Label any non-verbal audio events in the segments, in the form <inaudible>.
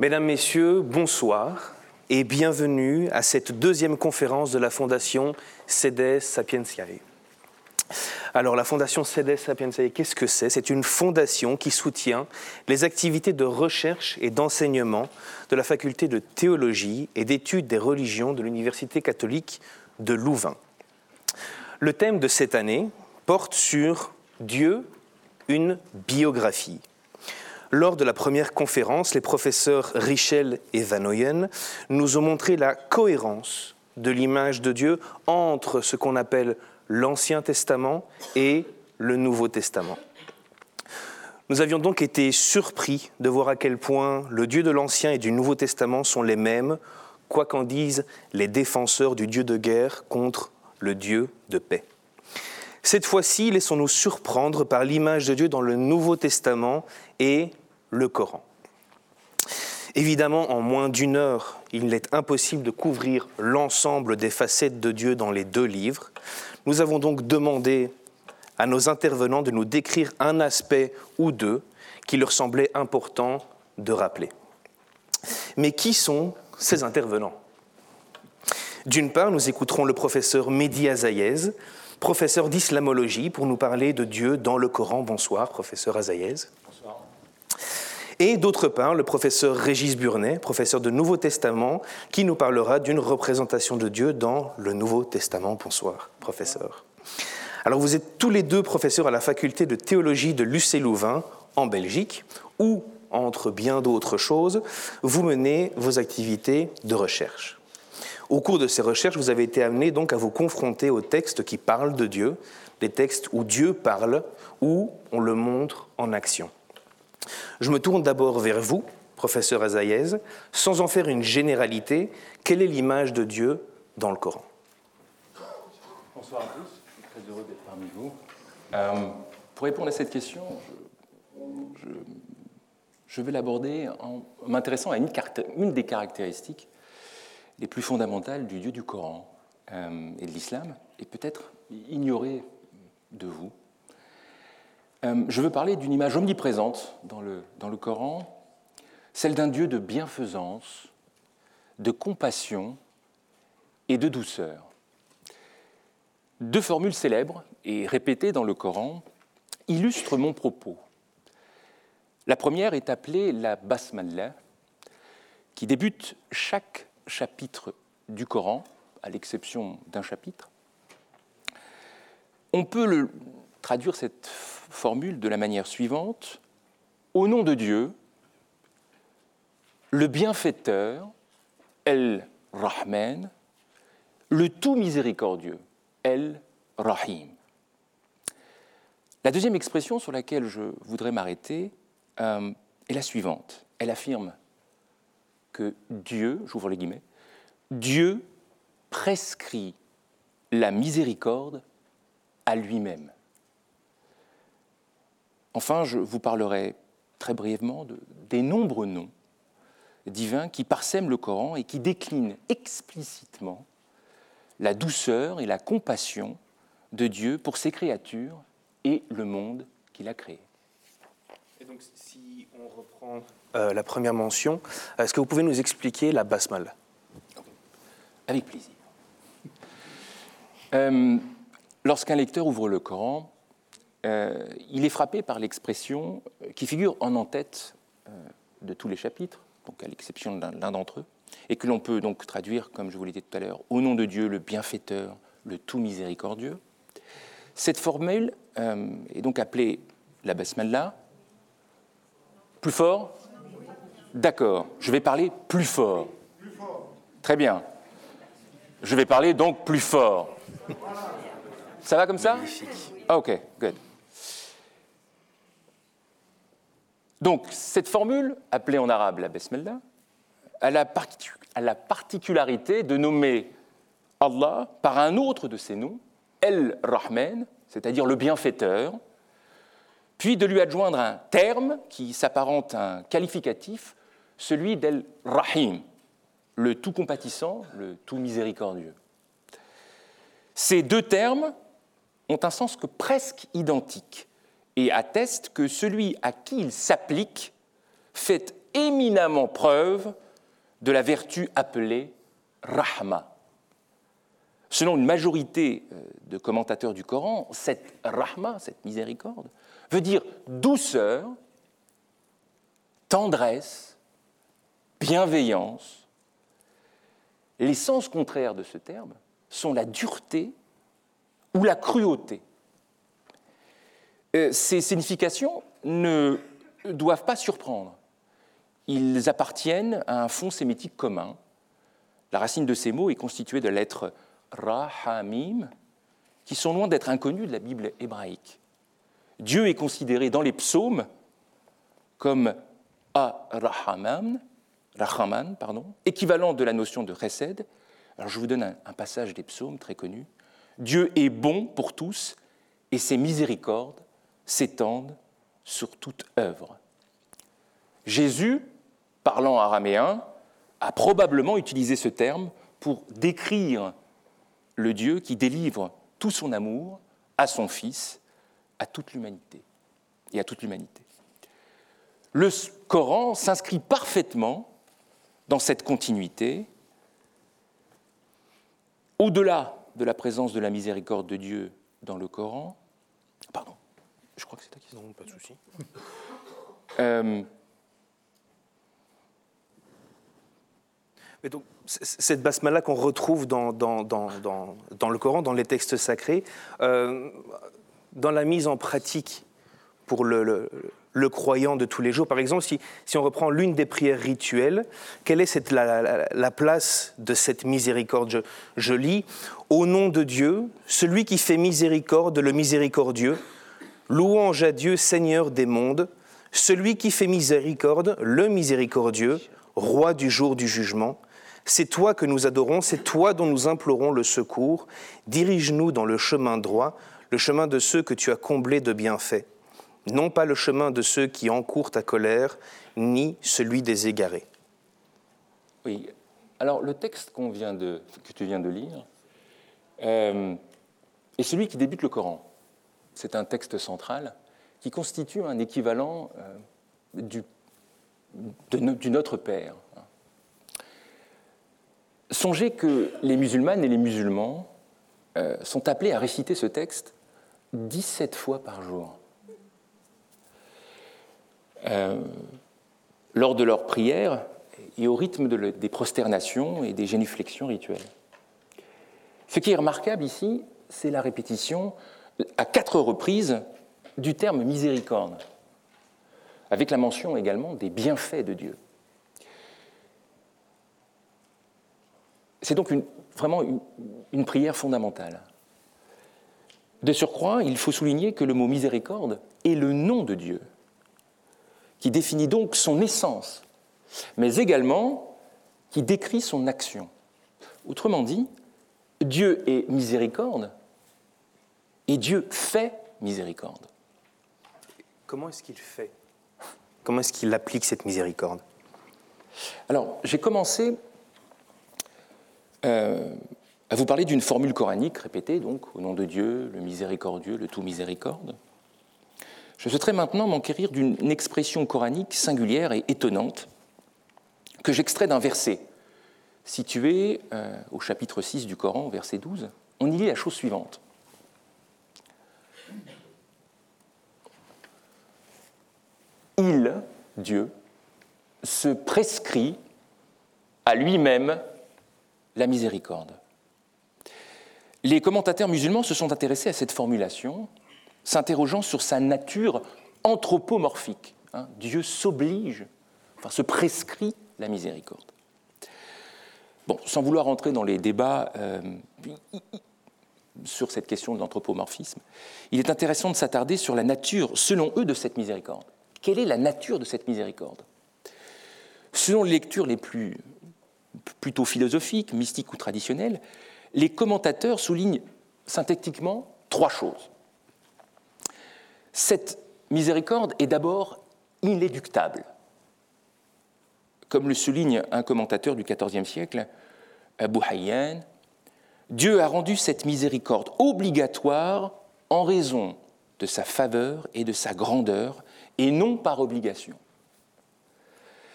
Mesdames, Messieurs, bonsoir et bienvenue à cette deuxième conférence de la Fondation CEDES Sapientiae. Alors la Fondation CEDES Sapientiae, qu'est-ce que c'est? C'est une fondation qui soutient les activités de recherche et d'enseignement de la faculté de théologie et d'études des religions de l'Université catholique de Louvain. Le thème de cette année porte sur Dieu, une biographie. Lors de la première conférence, les professeurs Richel et Van Oyen nous ont montré la cohérence de l'image de Dieu entre ce qu'on appelle l'Ancien Testament et le Nouveau Testament. Nous avions donc été surpris de voir à quel point le Dieu de l'Ancien et du Nouveau Testament sont les mêmes, quoi qu'en disent les défenseurs du Dieu de guerre contre le Dieu de paix. Cette fois-ci, laissons-nous surprendre par l'image de Dieu dans le Nouveau Testament et le Coran. Évidemment, en moins d'une heure, il est impossible de couvrir l'ensemble des facettes de Dieu dans les deux livres. Nous avons donc demandé à nos intervenants de nous décrire un aspect ou deux qui leur semblait important de rappeler. Mais qui sont ces intervenants? D'une part, nous écouterons le professeur Mehdi Azayez, professeur d'islamologie, pour nous parler de Dieu dans le Coran. Bonsoir, professeur Azayez. Et d'autre part, le professeur Régis Burnet, professeur de Nouveau Testament, qui nous parlera d'une représentation de Dieu dans le Nouveau Testament. Bonsoir, professeur. Alors vous êtes tous les deux professeurs à la faculté de théologie de Lucé-Louvain, en Belgique, où, entre bien d'autres choses, vous menez vos activités de recherche. Au cours de ces recherches, vous avez été amené donc à vous confronter aux textes qui parlent de Dieu, des textes où Dieu parle, où on le montre en action. Je me tourne d'abord vers vous, professeur Azaïez, sans en faire une généralité. Quelle est l'image de Dieu dans le Coran? Bonsoir à tous, je suis très heureux d'être parmi vous. Euh, pour répondre à cette question, je, vais l'aborder en m'intéressant à une, des caractéristiques les plus fondamentales du Dieu du Coran euh, et de l'islam, et peut-être ignorée de vous. Euh, je veux parler d'une image omniprésente dans le, Coran, celle d'un Dieu de bienfaisance, de compassion et de douceur. Deux formules célèbres et répétées dans le Coran illustrent mon propos. La première est appelée la Basmallah, qui débute chaque chapitre du Coran, à l'exception d'un chapitre. On peut traduire cette formule de la manière suivante. Au nom de Dieu, le bienfaiteur, El Rahman, le tout miséricordieux, El Rahim. La deuxième expression sur laquelle je voudrais m'arrêter euh, est la suivante. Elle affirme que Dieu, j'ouvre les guillemets, Dieu prescrit la miséricorde à lui-même. Enfin, je vous parlerai très brièvement de, des nombreux noms divins qui parsèment le Coran et qui déclinent explicitement la douceur et la compassion de Dieu pour ses créatures et le monde qu'il a créé. Et donc, si on reprend euh, la première mention, est-ce que vous pouvez nous expliquer la basmala? Avec plaisir. Euh, lorsqu'un lecteur ouvre le Coran, euh, il est frappé par l'expression euh, qui figure en en-tête euh, de tous les chapitres, donc à l'exception d'un d'entre eux, et que l'on peut donc traduire, comme je vous l'ai dit tout à l'heure, au nom de Dieu, le bienfaiteur, le tout miséricordieux. Cette formule est donc appelée la basmallah. Plus fort? D'accord, je vais parler plus fort. Très bien. Je vais parler donc plus fort. Ça va comme ça? Ok, good. Donc, cette formule, appelée en arabe la Besmellah, a la, la particularité de nommer Allah par un autre de ses noms, El-Rahman, c'est-à-dire le bienfaiteur, puis de lui adjoindre un terme qui s'apparente à un qualificatif, celui d'El-Rahim, le tout compatissant, le tout miséricordieux. Ces deux termes ont un sens que presque identique et atteste que celui à qui il s'applique fait éminemment preuve de la vertu appelée rahma. Selon une majorité euh, de commentateurs du Coran, cette rahma, cette miséricorde, veut dire douceur, tendresse, bienveillance. Les sens contraires de ce terme sont la dureté ou la cruauté. Euh, ces significations ne doivent pas surprendre. Ils appartiennent à un fond sémitique commun. La racine de ces mots est constituée de lettres rahamim, qui sont loin d'être inconnues de la Bible hébraïque. Dieu est considéré dans les psaumes comme a-rahaman, pardon, équivalent de la notion de chesed. Alors je vous donne un passage des psaumes très connu. Dieu est bon pour tous et ses miséricordes s'étendent sur toute œuvre. Jésus, parlant araméen, a probablement utilisé ce terme pour décrire le Dieu qui délivre tout son amour à son Fils, à toute l'humanité et à toute l'humanité. Le Coran s'inscrit parfaitement dans cette continuité. Au-delà de la présence de la miséricorde de Dieu dans le Coran, je crois que c'est ta question. Non, pas de souci. Euh, Mais donc, cette basmala qu'on retrouve dans, dans, dans, dans, dans le Coran, dans les textes sacrés, euh, dans la mise en pratique pour le, le, le croyant de tous les jours, par exemple, si, si on reprend l'une des prières rituelles, quelle est cette, la, la- la place de cette miséricorde? Je, je lis Au nom de Dieu, celui qui fait miséricorde, le miséricordieux, louange à Dieu, Seigneur des mondes, celui qui fait miséricorde, le miséricordieux, roi du jour du jugement. C'est toi que nous adorons, c'est toi dont nous implorons le secours. Dirige-nous dans le chemin droit, le chemin de ceux que tu as comblés de bienfaits. Non pas le chemin de ceux qui encourent ta colère, ni celui des égarés. Oui. Alors, le texte que tu viens de lire euh, est celui qui débute le Coran. C'est un texte central qui constitue un équivalent euh, du, Notre Père. Songez que les musulmanes et les musulmans euh, sont appelés à réciter ce texte 17 fois par jour. Euh, lors de leurs prières et au rythme des prosternations et des génuflexions rituelles. Ce qui est remarquable ici, c'est la répétition à quatre reprises du terme miséricorde, avec la mention également des bienfaits de Dieu. C'est donc vraiment une prière fondamentale. De surcroît, il faut souligner que le mot miséricorde est le nom de Dieu, qui définit donc son essence, mais également qui décrit son action. Autrement dit, Dieu est miséricorde et Dieu fait miséricorde. Comment est-ce qu'il fait? Comment est-ce qu'il applique cette miséricorde? Alors, j'ai commencé euh, à vous parler d'une formule coranique répétée, donc, au nom de Dieu, le miséricordieux, le tout miséricorde. Je souhaiterais maintenant m'enquérir d'une expression coranique singulière et étonnante que j'extrais d'un verset situé euh, au chapitre 6 du Coran, au verset 12. On y lit la chose suivante. Il, Dieu, se prescrit à lui-même la miséricorde. Les commentateurs musulmans se sont intéressés à cette formulation, s'interrogeant sur sa nature anthropomorphique. hein. Dieu s'oblige, enfin se prescrit la miséricorde. Bon, sans vouloir entrer dans les débats euh, sur cette question de l'anthropomorphisme, il est intéressant de s'attarder sur la nature, selon eux, de cette miséricorde. Quelle est la nature de cette miséricorde? Selon les lectures les plus plutôt philosophiques, mystiques ou traditionnelles, les commentateurs soulignent synthétiquement trois choses. Cette miséricorde est d'abord inéluctable. Comme le souligne un commentateur du XIVe siècle, Abu Hayyan, Dieu a rendu cette miséricorde obligatoire en raison de sa faveur et de sa grandeur, et non par obligation.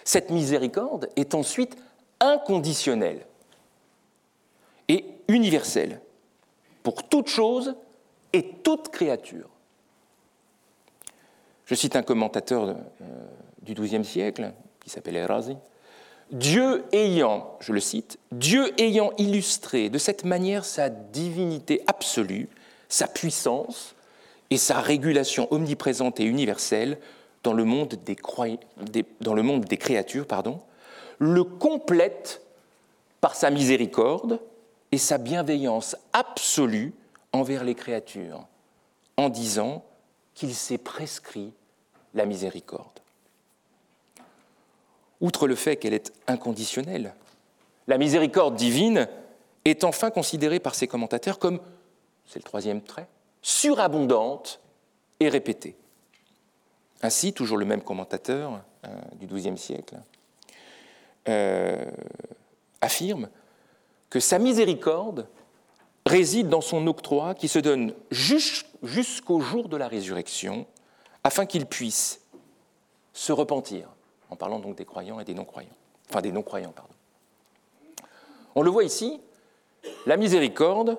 Cette miséricorde est ensuite inconditionnelle et universelle pour toute chose et toute créature. Je cite un commentateur euh, du XIIe siècle qui s'appelait Razi. Dieu ayant, je le cite, Dieu ayant illustré de cette manière sa divinité absolue, sa puissance et sa régulation omniprésente et universelle dans le monde des, créatures, le complète par sa miséricorde et sa bienveillance absolue envers les créatures, en disant qu'il s'est prescrit la miséricorde. Outre le fait qu'elle est inconditionnelle, la miséricorde divine est enfin considérée par ses commentateurs comme, c'est le troisième trait, surabondante et répétée. Ainsi, toujours le même commentateur euh, du XIIe siècle euh, affirme que sa miséricorde réside dans son octroi qui se donne jusqu'au jour de la résurrection afin qu'il puisse se repentir, en parlant donc des croyants et des non-croyants, enfin des non-croyants, pardon. On le voit ici, la miséricorde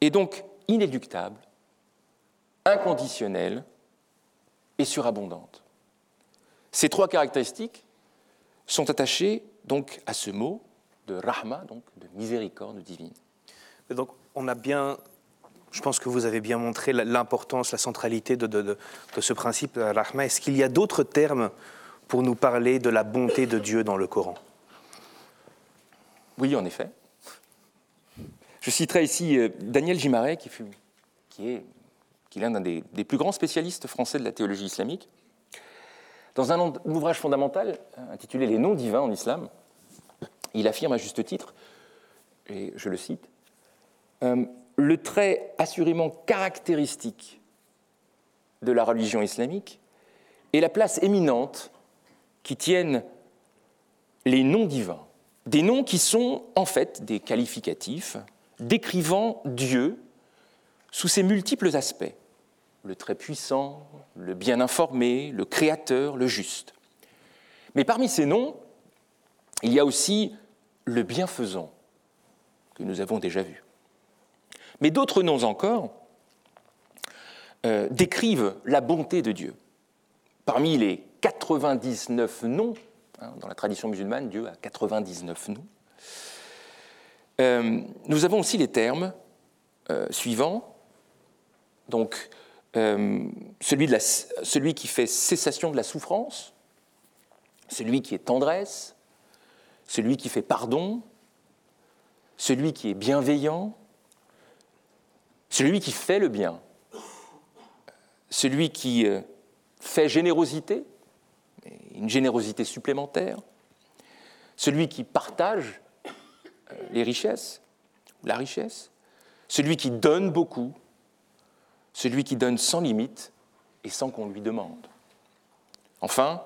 est donc inéluctable, inconditionnelle et surabondante. Ces trois caractéristiques sont attachées donc à ce mot de rahma, donc de miséricorde divine. donc on a bien je pense que vous avez bien montré l'importance, la centralité de, ce principe, de rahma. Est-ce qu'il y a d'autres termes pour nous parler de la bonté de Dieu dans le Coran? Oui, en effet. Je citerai ici euh, Daniel Gimaret, qui, fut, qui est, est l'un des, plus grands spécialistes français de la théologie islamique. Dans un, ouvrage fondamental euh, intitulé Les noms divins en islam, il affirme à juste titre, et je le cite, euh, le trait assurément caractéristique de la religion islamique est la place éminente qui tiennent les noms divins, des noms qui sont en fait des qualificatifs décrivant Dieu sous ses multiples aspects, le très puissant, le bien informé, le créateur, le juste. Mais parmi ces noms, il y a aussi le bienfaisant, que nous avons déjà vu. Mais d'autres noms encore euh, décrivent la bonté de Dieu. Parmi les 99 noms, hein, dans la tradition musulmane, Dieu a 99 noms, euh, nous avons aussi les termes euh, suivants. Donc, celui, de la, celui qui fait cessation de la souffrance, celui qui est tendresse, celui qui fait pardon, celui qui est bienveillant, celui qui fait le bien, celui qui euh, fait générosité, une générosité supplémentaire, celui qui partage euh, les richesses, la richesse, celui qui donne beaucoup, celui qui donne sans limite et sans qu'on lui demande. Enfin,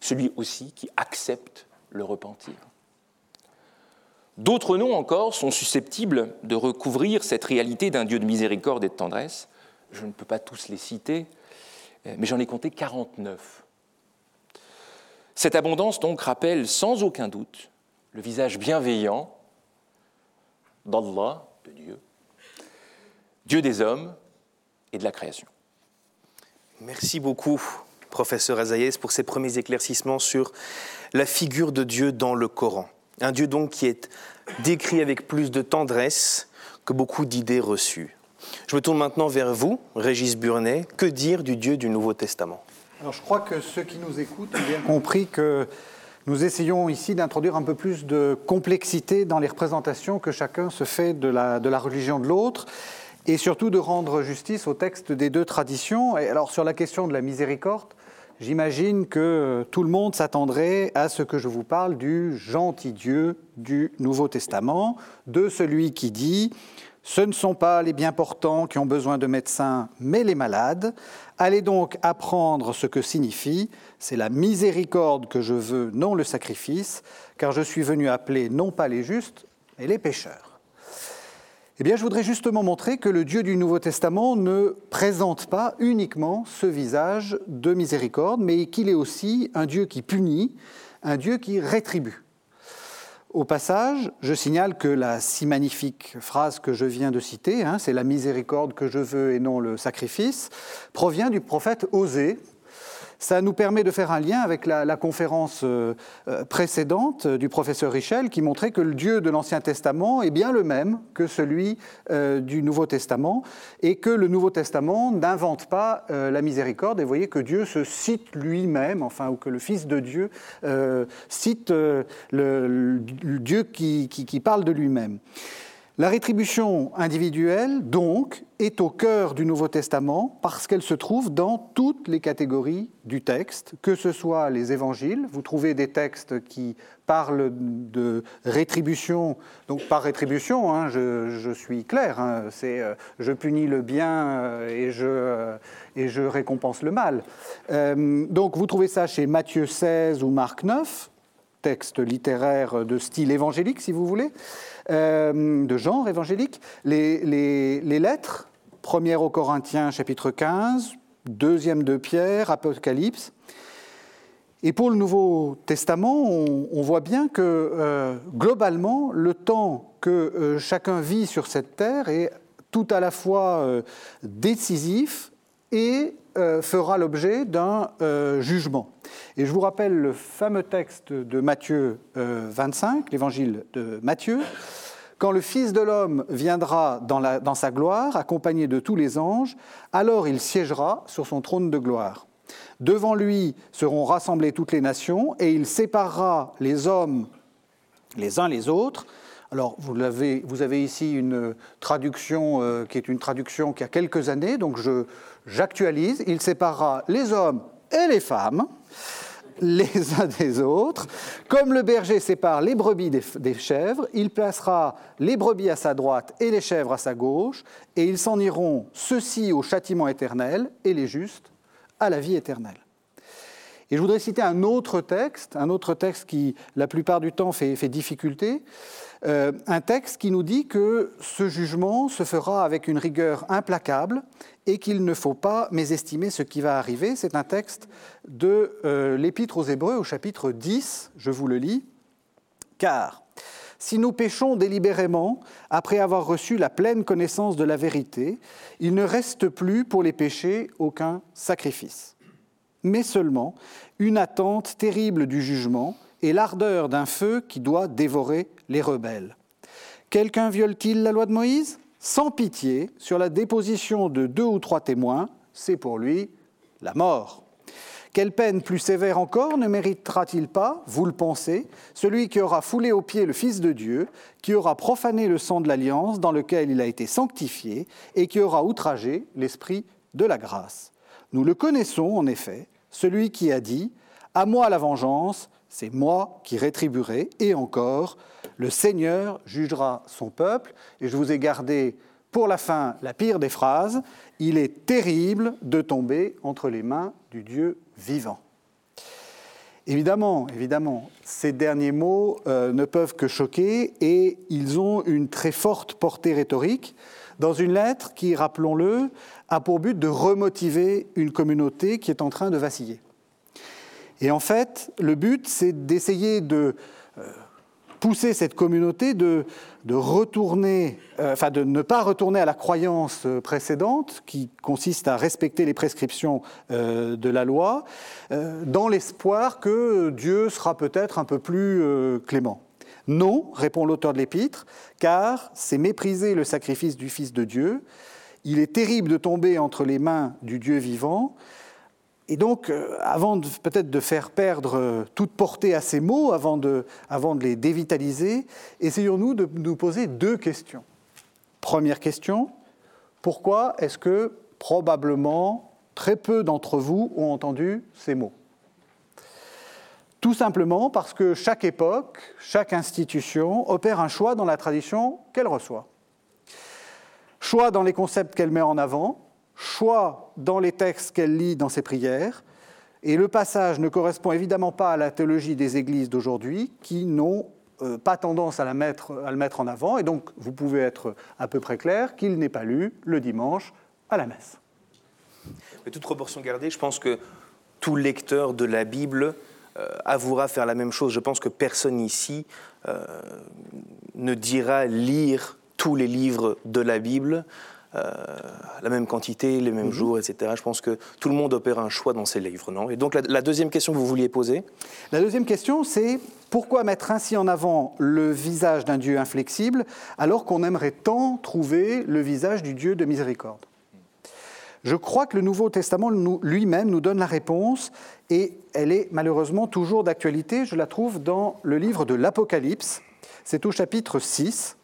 celui aussi qui accepte le repentir. D'autres noms encore sont susceptibles de recouvrir cette réalité d'un Dieu de miséricorde et de tendresse. Je ne peux pas tous les citer, mais j'en ai compté 49. Cette abondance donc rappelle sans aucun doute le visage bienveillant d'Allah, de Dieu, Dieu des hommes et de la création. Merci beaucoup, professeur Azaïès, pour ces premiers éclaircissements sur la figure de Dieu dans le Coran. Un Dieu donc qui est décrit avec plus de tendresse que beaucoup d'idées reçues. Je me tourne maintenant vers vous, Régis Burnet. Que dire du Dieu du Nouveau Testament? Alors je crois que ceux qui nous écoutent ont bien compris que nous essayons ici d'introduire un peu plus de complexité dans les représentations que chacun se fait de la, de la religion de l'autre et surtout de rendre justice au texte des deux traditions. Et alors sur la question de la miséricorde, J'imagine que tout le monde s'attendrait à ce que je vous parle du gentil Dieu du Nouveau Testament, de celui qui dit Ce ne sont pas les bien portants qui ont besoin de médecins, mais les malades. Allez donc apprendre ce que signifie C'est la miséricorde que je veux, non le sacrifice, car je suis venu appeler non pas les justes, mais les pécheurs. Eh bien, je voudrais justement montrer que le Dieu du Nouveau Testament ne présente pas uniquement ce visage de miséricorde, mais qu'il est aussi un Dieu qui punit, un Dieu qui rétribue. Au passage, je signale que la si magnifique phrase que je viens de citer, hein, c'est la miséricorde que je veux et non le sacrifice, provient du prophète Osée, ça nous permet de faire un lien avec la, conférence euh, euh, précédente du professeur Richel qui montrait que le Dieu de l'Ancien Testament est bien le même que celui euh, du Nouveau Testament et que le Nouveau Testament n'invente pas la miséricorde. Et voyez que Dieu se cite lui-même, enfin, ou que le Fils de Dieu cite le, Dieu qui parle de lui-même. La rétribution individuelle, donc, est au cœur du Nouveau Testament parce qu'elle se trouve dans toutes les catégories du texte, que ce soit les évangiles, vous trouvez des textes qui parlent de rétribution, donc par rétribution, hein, je, suis clair, hein, c'est euh, je punis le bien euh, et, je, euh, et je récompense le mal. donc vous trouvez ça chez Matthieu 16 ou Marc 9, texte littéraire de style évangélique si vous voulez. Euh, de genre évangélique, les, lettres, première aux Corinthiens chapitre 15, deuxième de Pierre, Apocalypse. Et pour le Nouveau Testament, on, voit bien que euh, globalement, le temps que euh, chacun vit sur cette terre est tout à la fois décisif et fera l'objet d'un jugement. Et je vous rappelle le fameux texte de Matthieu 25, l'évangile de Matthieu, quand le Fils de l'homme viendra dans, sa gloire, accompagné de tous les anges, alors il siégera sur son trône de gloire. Devant lui seront rassemblées toutes les nations, et il séparera les hommes les uns les autres. Alors, vous avez, ici une traduction euh, qui est une traduction qui a quelques années, donc j'actualise. Il séparera les hommes et les femmes les uns des autres. Comme le berger sépare les brebis des, chèvres, il placera les brebis à sa droite et les chèvres à sa gauche, et ils s'en iront, ceux-ci au châtiment éternel, et les justes à la vie éternelle. Et je voudrais citer un autre texte, un autre texte qui, la plupart du temps, fait, difficulté, euh, un texte qui nous dit que ce jugement se fera avec une rigueur implacable et qu'il ne faut pas mésestimer ce qui va arriver. C'est un texte de euh, l'Épître aux Hébreux au chapitre 10, je vous le lis. Car si nous péchons délibérément, après avoir reçu la pleine connaissance de la vérité, il ne reste plus pour les péchés aucun sacrifice, mais seulement une attente terrible du jugement et l'ardeur d'un feu qui doit dévorer les rebelles. Quelqu'un viole-t-il la loi de Moïse? Sans pitié sur la déposition de deux ou trois témoins, c'est pour lui la mort. Quelle peine plus sévère encore ne méritera-t-il pas, vous le pensez, celui qui aura foulé aux pieds le Fils de Dieu, qui aura profané le sang de l'alliance dans lequel il a été sanctifié, et qui aura outragé l'Esprit de la grâce Nous le connaissons en effet, celui qui a dit À moi la vengeance, c'est moi qui rétribuerai, et encore, le Seigneur jugera son peuple. Et je vous ai gardé pour la fin la pire des phrases. Il est terrible de tomber entre les mains du Dieu vivant. Évidemment, évidemment, ces derniers mots euh, ne peuvent que choquer et ils ont une très forte portée rhétorique dans une lettre qui, rappelons-le, a pour but de remotiver une communauté qui est en train de vaciller. Et en fait, le but, c'est d'essayer de euh, pousser cette communauté de, retourner, euh, enfin de ne pas retourner à la croyance précédente, qui consiste à respecter les prescriptions euh, de la loi, euh, dans l'espoir que Dieu sera peut-être un peu plus clément. Non, répond l'auteur de l'épître, car c'est mépriser le sacrifice du Fils de Dieu. Il est terrible de tomber entre les mains du Dieu vivant. Et donc, euh, avant peut-être de faire perdre euh, toute portée à ces mots, avant de, avant de les dévitaliser, essayons-nous de nous poser deux questions. Première question, pourquoi est-ce que probablement très peu d'entre vous ont entendu ces mots? Tout simplement parce que chaque époque, chaque institution opère un choix dans la tradition qu'elle reçoit. Choix dans les concepts qu'elle met en avant, choix dans les textes qu'elle lit dans ses prières, et le passage ne correspond évidemment pas à la théologie des églises d'aujourd'hui qui n'ont euh, pas tendance à, la mettre, à le mettre en avant, et donc vous pouvez être à peu près clair qu'il n'est pas lu le dimanche à la messe. Mais toute proportion gardée, je pense que tout lecteur de la Bible avouera faire la même chose. Je pense que personne ici ne dira lire tous les livres de la Bible. La même quantité, les mêmes mhm. jours, etc. Je pense que tout le monde opère un choix dans ces livres, non? Et donc la, deuxième question que vous vouliez poser? La deuxième question, c'est pourquoi mettre ainsi en avant le visage d'un Dieu inflexible alors qu'on aimerait tant trouver le visage du Dieu de miséricorde? Je crois que le Nouveau Testament lui-même nous donne la réponse et elle est malheureusement toujours d'actualité. Je la trouve dans le livre de l'Apocalypse. C'est au chapitre 6.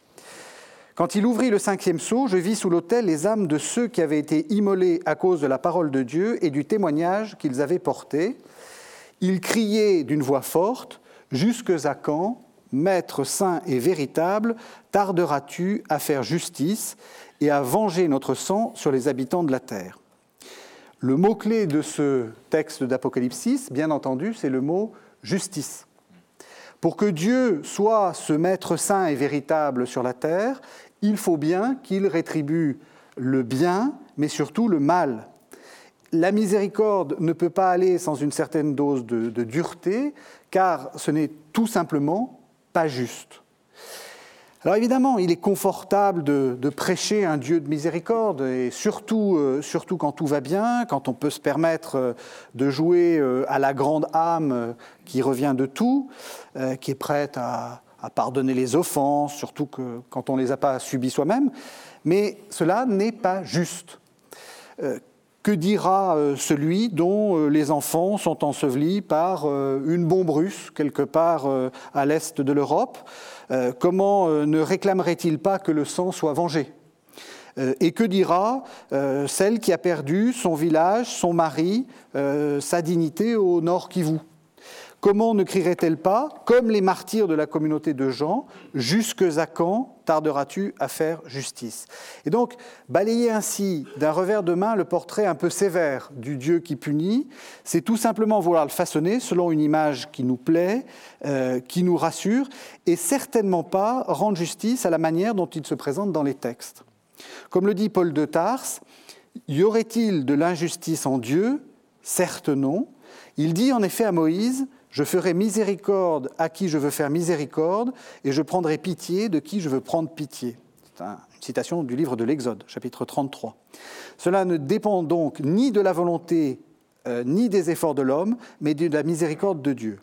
Quand il ouvrit le cinquième sceau, je vis sous l'autel les âmes de ceux qui avaient été immolés à cause de la parole de Dieu et du témoignage qu'ils avaient porté. Ils criaient d'une voix forte Jusque à quand, Maître saint et véritable, tarderas-tu à faire justice et à venger notre sang sur les habitants de la terre? Le mot-clé de ce texte d'Apocalypse bien entendu, c'est le mot justice. Pour que Dieu soit ce Maître saint et véritable sur la terre, il faut bien qu'il rétribue le bien, mais surtout le mal la miséricorde ne peut pas aller sans une certaine dose de, dureté, car ce n'est tout simplement pas juste. Alors évidemment, il est confortable de, prêcher un Dieu de miséricorde, et surtout, euh, surtout quand tout va bien, quand on peut se permettre euh, de jouer euh, à la grande âme qui revient de tout, qui est prête à, à, pardonner les offenses, surtout quand on ne les a pas subies soi-même. Mais cela n'est pas juste. Que dira euh, celui dont euh, les enfants sont ensevelis par euh, une bombe russe quelque part à l'est de l'Europe? Comment ne réclamerait-il pas que le sang soit vengé? Et que dira celle qui a perdu son village, son mari, sa dignité au nord Kivu? Comment ne crierait-elle pas, comme les martyrs de la communauté de Jean, jusque à quand tarderas-tu à faire justice? Et donc, balayer ainsi d'un revers de main le portrait un peu sévère du Dieu qui punit, c'est tout simplement vouloir le façonner selon une image qui nous plaît, euh, qui nous rassure, et certainement pas rendre justice à la manière dont il se présente dans les textes. Comme le dit Paul de Tarse, y aurait-il de l'injustice en Dieu? Certes non. Il dit en effet à Moïse, je ferai miséricorde à qui je veux faire miséricorde, et je prendrai pitié de qui je veux prendre pitié. C'est une citation du livre de l'Exode, chapitre 33. Cela ne dépend donc ni de la volonté euh, ni des efforts de l'homme, mais de la miséricorde de Dieu.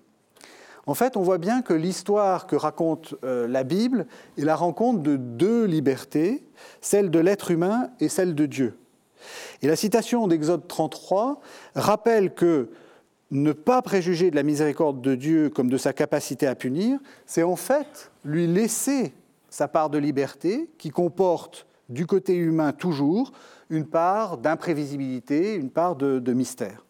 En fait, on voit bien que l'histoire que raconte euh, la Bible est la rencontre de deux libertés, celle de l'être humain et celle de Dieu. Et la citation d'Exode 33 rappelle que ne pas préjuger de la miséricorde de Dieu comme de sa capacité à punir, c'est en fait lui laisser sa part de liberté qui comporte du côté humain toujours une part d'imprévisibilité, une part de, mystère.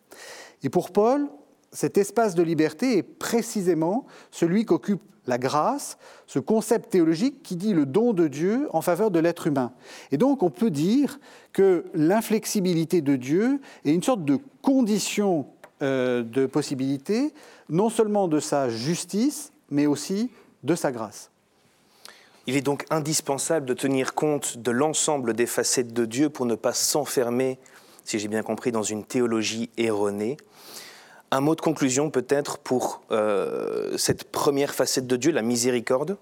Et pour Paul, cet espace de liberté est précisément celui qu'occupe la grâce, ce concept théologique qui dit le don de Dieu en faveur de l'être humain. Et donc on peut dire que l'inflexibilité de Dieu est une sorte de condition euh, de possibilités, non seulement de sa justice, mais aussi de sa grâce. Il est donc indispensable de tenir compte de l'ensemble des facettes de Dieu pour ne pas s'enfermer, si j'ai bien compris, dans une théologie erronée. Un mot de conclusion peut-être pour euh, cette première facette de Dieu, la miséricorde?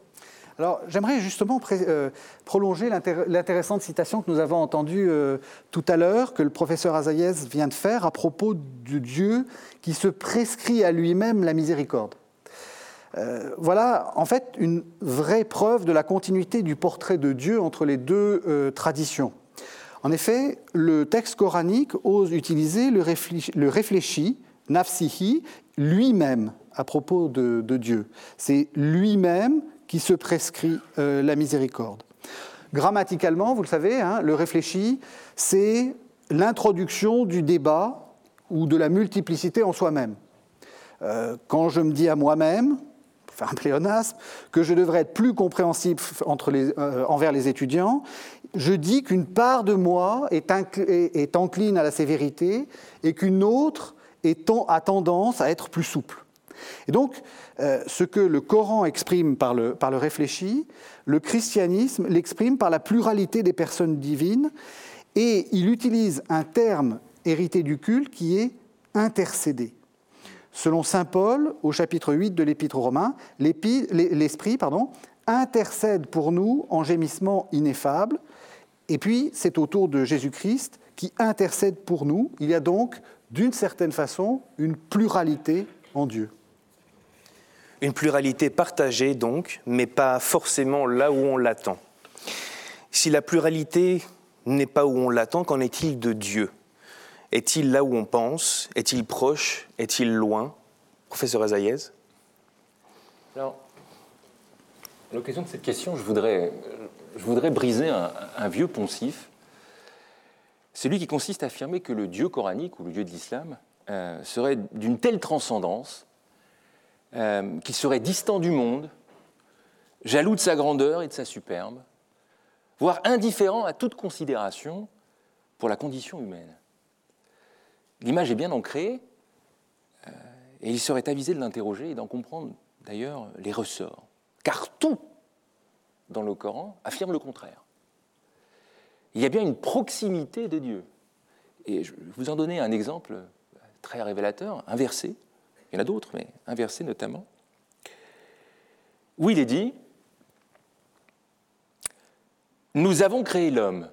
Alors, j'aimerais justement euh, prolonger l'intéressante citation que nous avons entendue euh, tout à l'heure, que le professeur Azaïez vient de faire à propos de Dieu qui se prescrit à lui-même la miséricorde. Euh, voilà, en fait, une vraie preuve de la continuité du portrait de Dieu entre les deux traditions. En effet, le texte coranique ose utiliser le réfléchi, nafsihi, lui-même à propos de Dieu. C'est lui-même qui se prescrit euh, la miséricorde. Grammaticalement, vous le savez, hein, le réfléchi, c'est l'introduction du débat ou de la multiplicité en soi-même. Euh, quand je me dis à moi-même, pour faire un pléonasme, que je devrais être plus compréhensible euh, envers les étudiants, je dis qu'une part de moi est, est, encline à la sévérité et qu'une autre a tendance à être plus souple. Et donc, euh, ce que le Coran exprime par le, réfléchi, le christianisme l'exprime par la pluralité des personnes divines, et il utilise un terme hérité du culte qui est intercéder. Selon Saint Paul, au chapitre 8 de l'Épître aux Romains, l'Esprit pardon, intercède pour nous en gémissement ineffable. Et puis, c'est au tour de Jésus-Christ qui intercède pour nous. Il y a donc, d'une certaine façon, une pluralité en Dieu. Une pluralité partagée donc, mais pas forcément là où on l'attend. Si la pluralité n'est pas où on l'attend, qu'en est-il de Dieu? Est-il là où on pense? Est-il proche? Est-il loin? Professeur Azaïez? Alors, à l'occasion de cette question, je voudrais, briser un, vieux poncif, celui qui consiste à affirmer que le Dieu coranique ou le Dieu de l'islam euh, serait d'une telle transcendance euh, qu'il serait distant du monde, jaloux de sa grandeur et de sa superbe, voire indifférent à toute considération pour la condition humaine. L'image est bien ancrée, euh, et il serait avisé de l'interroger et d'en comprendre d'ailleurs les ressorts. Car tout dans le Coran affirme le contraire. Il y a bien une proximité de Dieu. Et je vais vous en donner un exemple très révélateur, un verset, il y en a d'autres, mais un notamment, où il est dit Nous avons créé l'homme,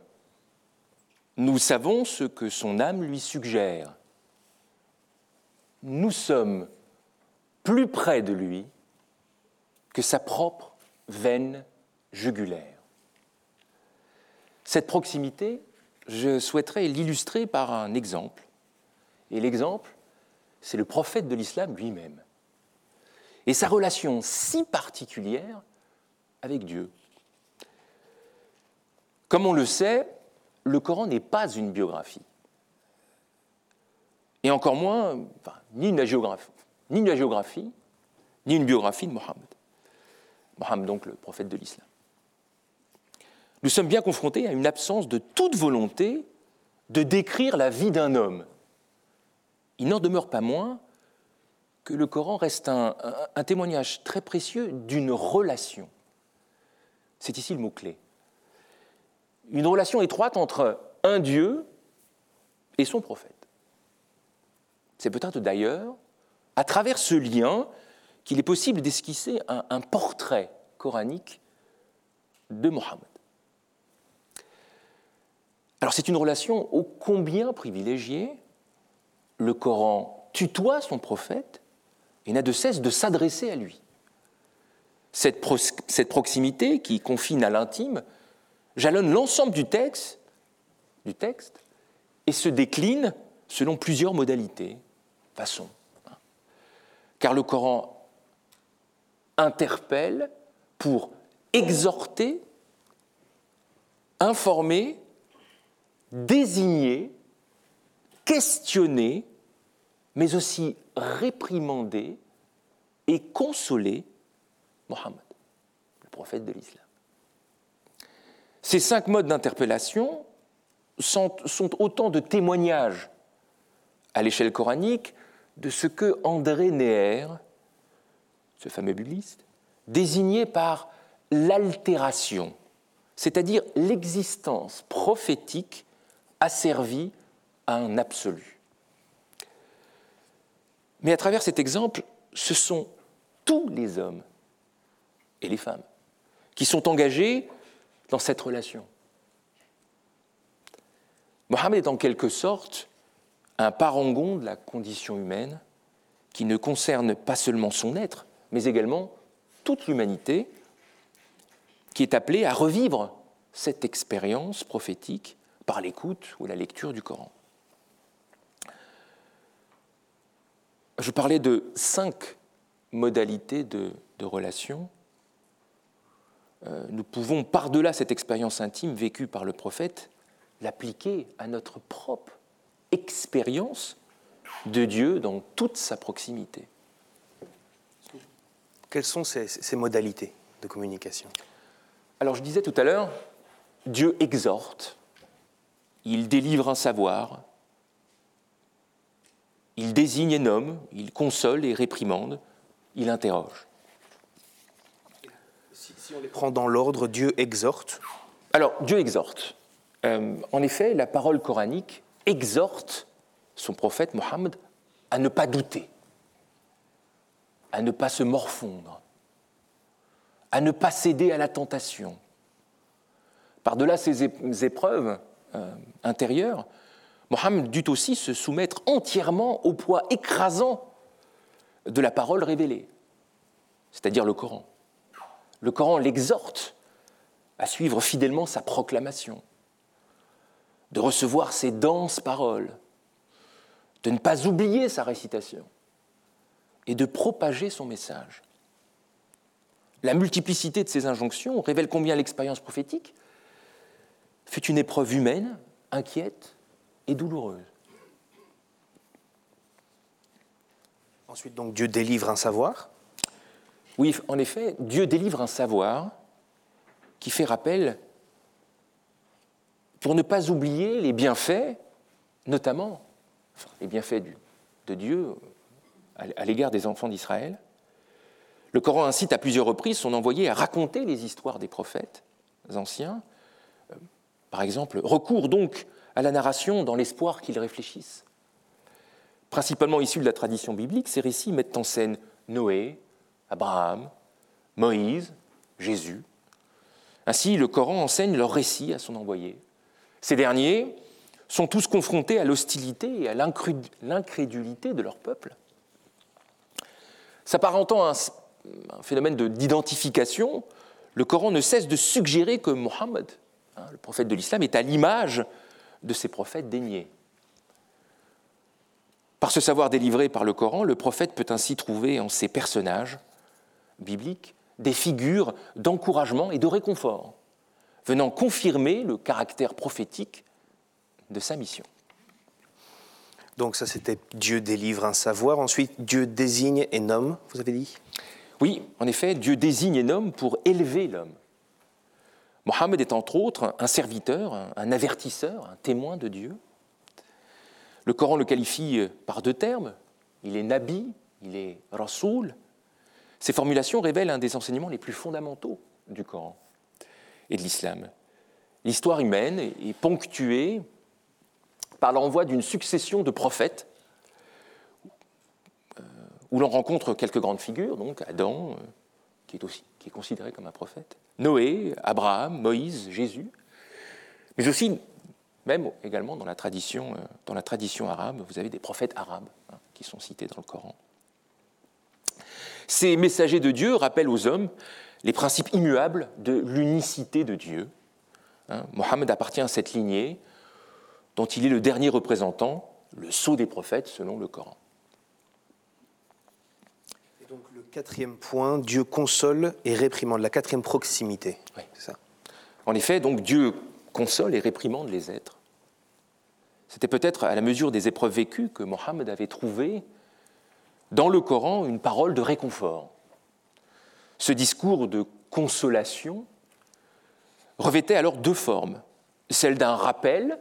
nous savons ce que son âme lui suggère, nous sommes plus près de lui que sa propre veine jugulaire. Cette proximité, je souhaiterais l'illustrer par un exemple. Et l'exemple, c'est le prophète de l'islam lui-même. Et sa relation si particulière avec Dieu. Comme on le sait, le Coran n'est pas une biographie. Et encore moins, ni, une géographie, ni une géographie, ni une biographie de Mohammed. Mohammed, donc le prophète de l'islam. Nous sommes bien confrontés à une absence de toute volonté de décrire la vie d'un homme. Il n'en demeure pas moins que le Coran reste un, témoignage très précieux d'une relation. C'est ici le mot-clé. Une relation étroite entre un Dieu et son prophète. C'est peut-être d'ailleurs à travers ce lien qu'il est possible d'esquisser un, portrait coranique de Mohammed. Alors c'est une relation ô combien privilégiée. Le Coran tutoie son prophète et n'a de cesse de s'adresser à lui. Cette, proximité qui confine à l'intime jalonne l'ensemble du texte, du texte et se décline selon plusieurs modalités, façons. Car le Coran interpelle pour exhorter, informer, désigner, questionner, mais aussi réprimander et consoler Mohammed, le prophète de l'islam. Ces cinq modes d'interpellation sont, autant de témoignages à l'échelle coranique de ce que André Neher ce fameux bibliste, désigné par l'altération, c'est-à-dire l'existence prophétique asservie à un absolu. Mais à travers cet exemple, ce sont tous les hommes et les femmes qui sont engagés dans cette relation. Mohammed est en quelque sorte un parangon de la condition humaine qui ne concerne pas seulement son être, mais également toute l'humanité qui est appelée à revivre cette expérience prophétique par l'écoute ou la lecture du Coran. Je parlais de cinq modalités de, relation. Euh, nous pouvons, par-delà cette expérience intime vécue par le prophète, l'appliquer à notre propre expérience de Dieu dans toute sa proximité. Quelles sont ces, modalités de communication? Alors je disais tout à l'heure, Dieu exhorte, il délivre un savoir, il désigne et nomme, il console et réprimande, il interroge. Si, on les prend dans l'ordre, Dieu exhorte Alors, Dieu exhorte. Euh, en effet, la parole coranique exhorte son prophète Mohammed à ne pas douter, à ne pas se morfondre, à ne pas céder à la tentation. Par-delà ces épreuves euh, intérieures, Mohammed dut aussi se soumettre entièrement au poids écrasant de la parole révélée, c'est-à-dire le Coran. Le Coran l'exhorte à suivre fidèlement sa proclamation, de recevoir ses denses paroles, de ne pas oublier sa récitation et de propager son message. La multiplicité de ces injonctions révèle combien l'expérience prophétique fut une épreuve humaine, inquiète et douloureuse. Ensuite, donc, Dieu délivre un savoir. Oui, en effet, Dieu délivre un savoir qui fait rappel pour ne pas oublier les bienfaits, notamment les bienfaits de Dieu à l'égard des enfants d'Israël. Le Coran incite à plusieurs reprises son envoyé à raconter les histoires des prophètes anciens. Euh, par exemple, recours donc à la narration dans l'espoir qu'ils réfléchissent. Principalement issus de la tradition biblique, ces récits mettent en scène Noé, Abraham, Moïse, Jésus. Ainsi, le Coran enseigne leurs récits à son envoyé. Ces derniers sont tous confrontés à l'hostilité et à l'incrédulité de leur peuple. S'apparentant à un phénomène d'identification, le Coran ne cesse de suggérer que Mohammed, hein, le prophète de l'islam, est à l'image de ces prophètes déniés. Par ce savoir délivré par le Coran, le prophète peut ainsi trouver en ses personnages bibliques des figures d'encouragement et de réconfort, venant confirmer le caractère prophétique de sa mission. Donc ça c'était Dieu délivre un savoir. Ensuite, Dieu désigne et nomme, vous avez dit? Oui, en effet, Dieu désigne et nomme pour élever l'homme. Mohammed est entre autres un serviteur, un avertisseur, un témoin de Dieu. Le Coran le qualifie par deux termes. Il est Nabi, il est Rasoul. Ces formulations révèlent un des enseignements les plus fondamentaux du Coran et de l'islam. L'histoire humaine est ponctuée par l'envoi d'une succession de prophètes, euh, où l'on rencontre quelques grandes figures, donc Adam, euh, qui est aussi considéré comme un prophète, Noé, Abraham, Moïse, Jésus, mais aussi, même également dans la tradition, euh, dans la tradition arabe, vous avez des prophètes arabes hein, qui sont cités dans le Coran. Ces messagers de Dieu rappellent aux hommes les principes immuables de l'unicité de Dieu. Hein, Mohammed appartient à cette lignée dont il est le dernier représentant, le sceau des prophètes selon le Coran. Et donc le quatrième point, Dieu console et réprimande, la quatrième proximité. Oui. C'est ça. En effet, donc Dieu console et réprimande les êtres. C'était peut-être à la mesure des épreuves vécues que Mohammed avait trouvé dans le Coran une parole de réconfort. Ce discours de consolation revêtait alors deux formes, celle d'un rappel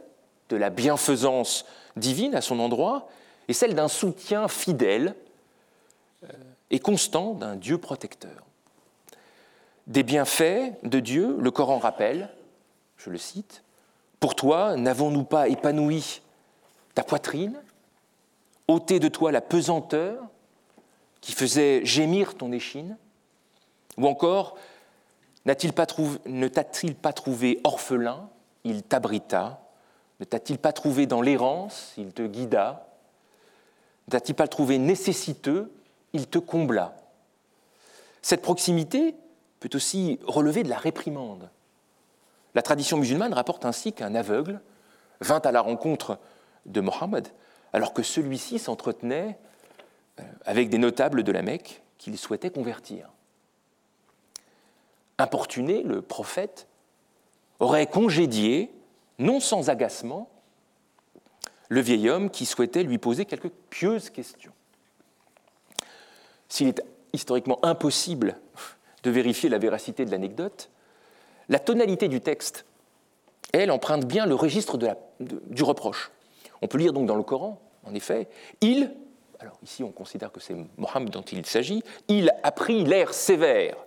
de la bienfaisance divine à son endroit et celle d'un soutien fidèle euh, et constant d'un Dieu protecteur. Des bienfaits de Dieu, le Coran rappelle, je le cite, Pour toi, n'avons-nous pas épanoui ta poitrine, ôté de toi la pesanteur qui faisait gémir ton échine? Ou encore, ne t'a-t-il pas trouvé orphelin? Il t'abrita. Ne t'a-t-il pas trouvé dans l'errance? Il te guida. Ne t'a-t-il pas trouvé nécessiteux Il te combla. Cette proximité peut aussi relever de la réprimande. La tradition musulmane rapporte ainsi qu'un aveugle vint à la rencontre de Mohammed alors que celui-ci s'entretenait euh, avec des notables de la Mecque qu'il souhaitait convertir. Importuné, le prophète aurait congédié non sans agacement, le vieil homme qui souhaitait lui poser quelques pieuses questions. S'il est historiquement impossible de vérifier la véracité de l'anecdote, la tonalité du texte, elle, emprunte bien le registre du reproche. On peut lire donc dans le Coran, en effet, il, alors ici on considère que c'est Mohammed dont il s'agit, il a pris l'air sévère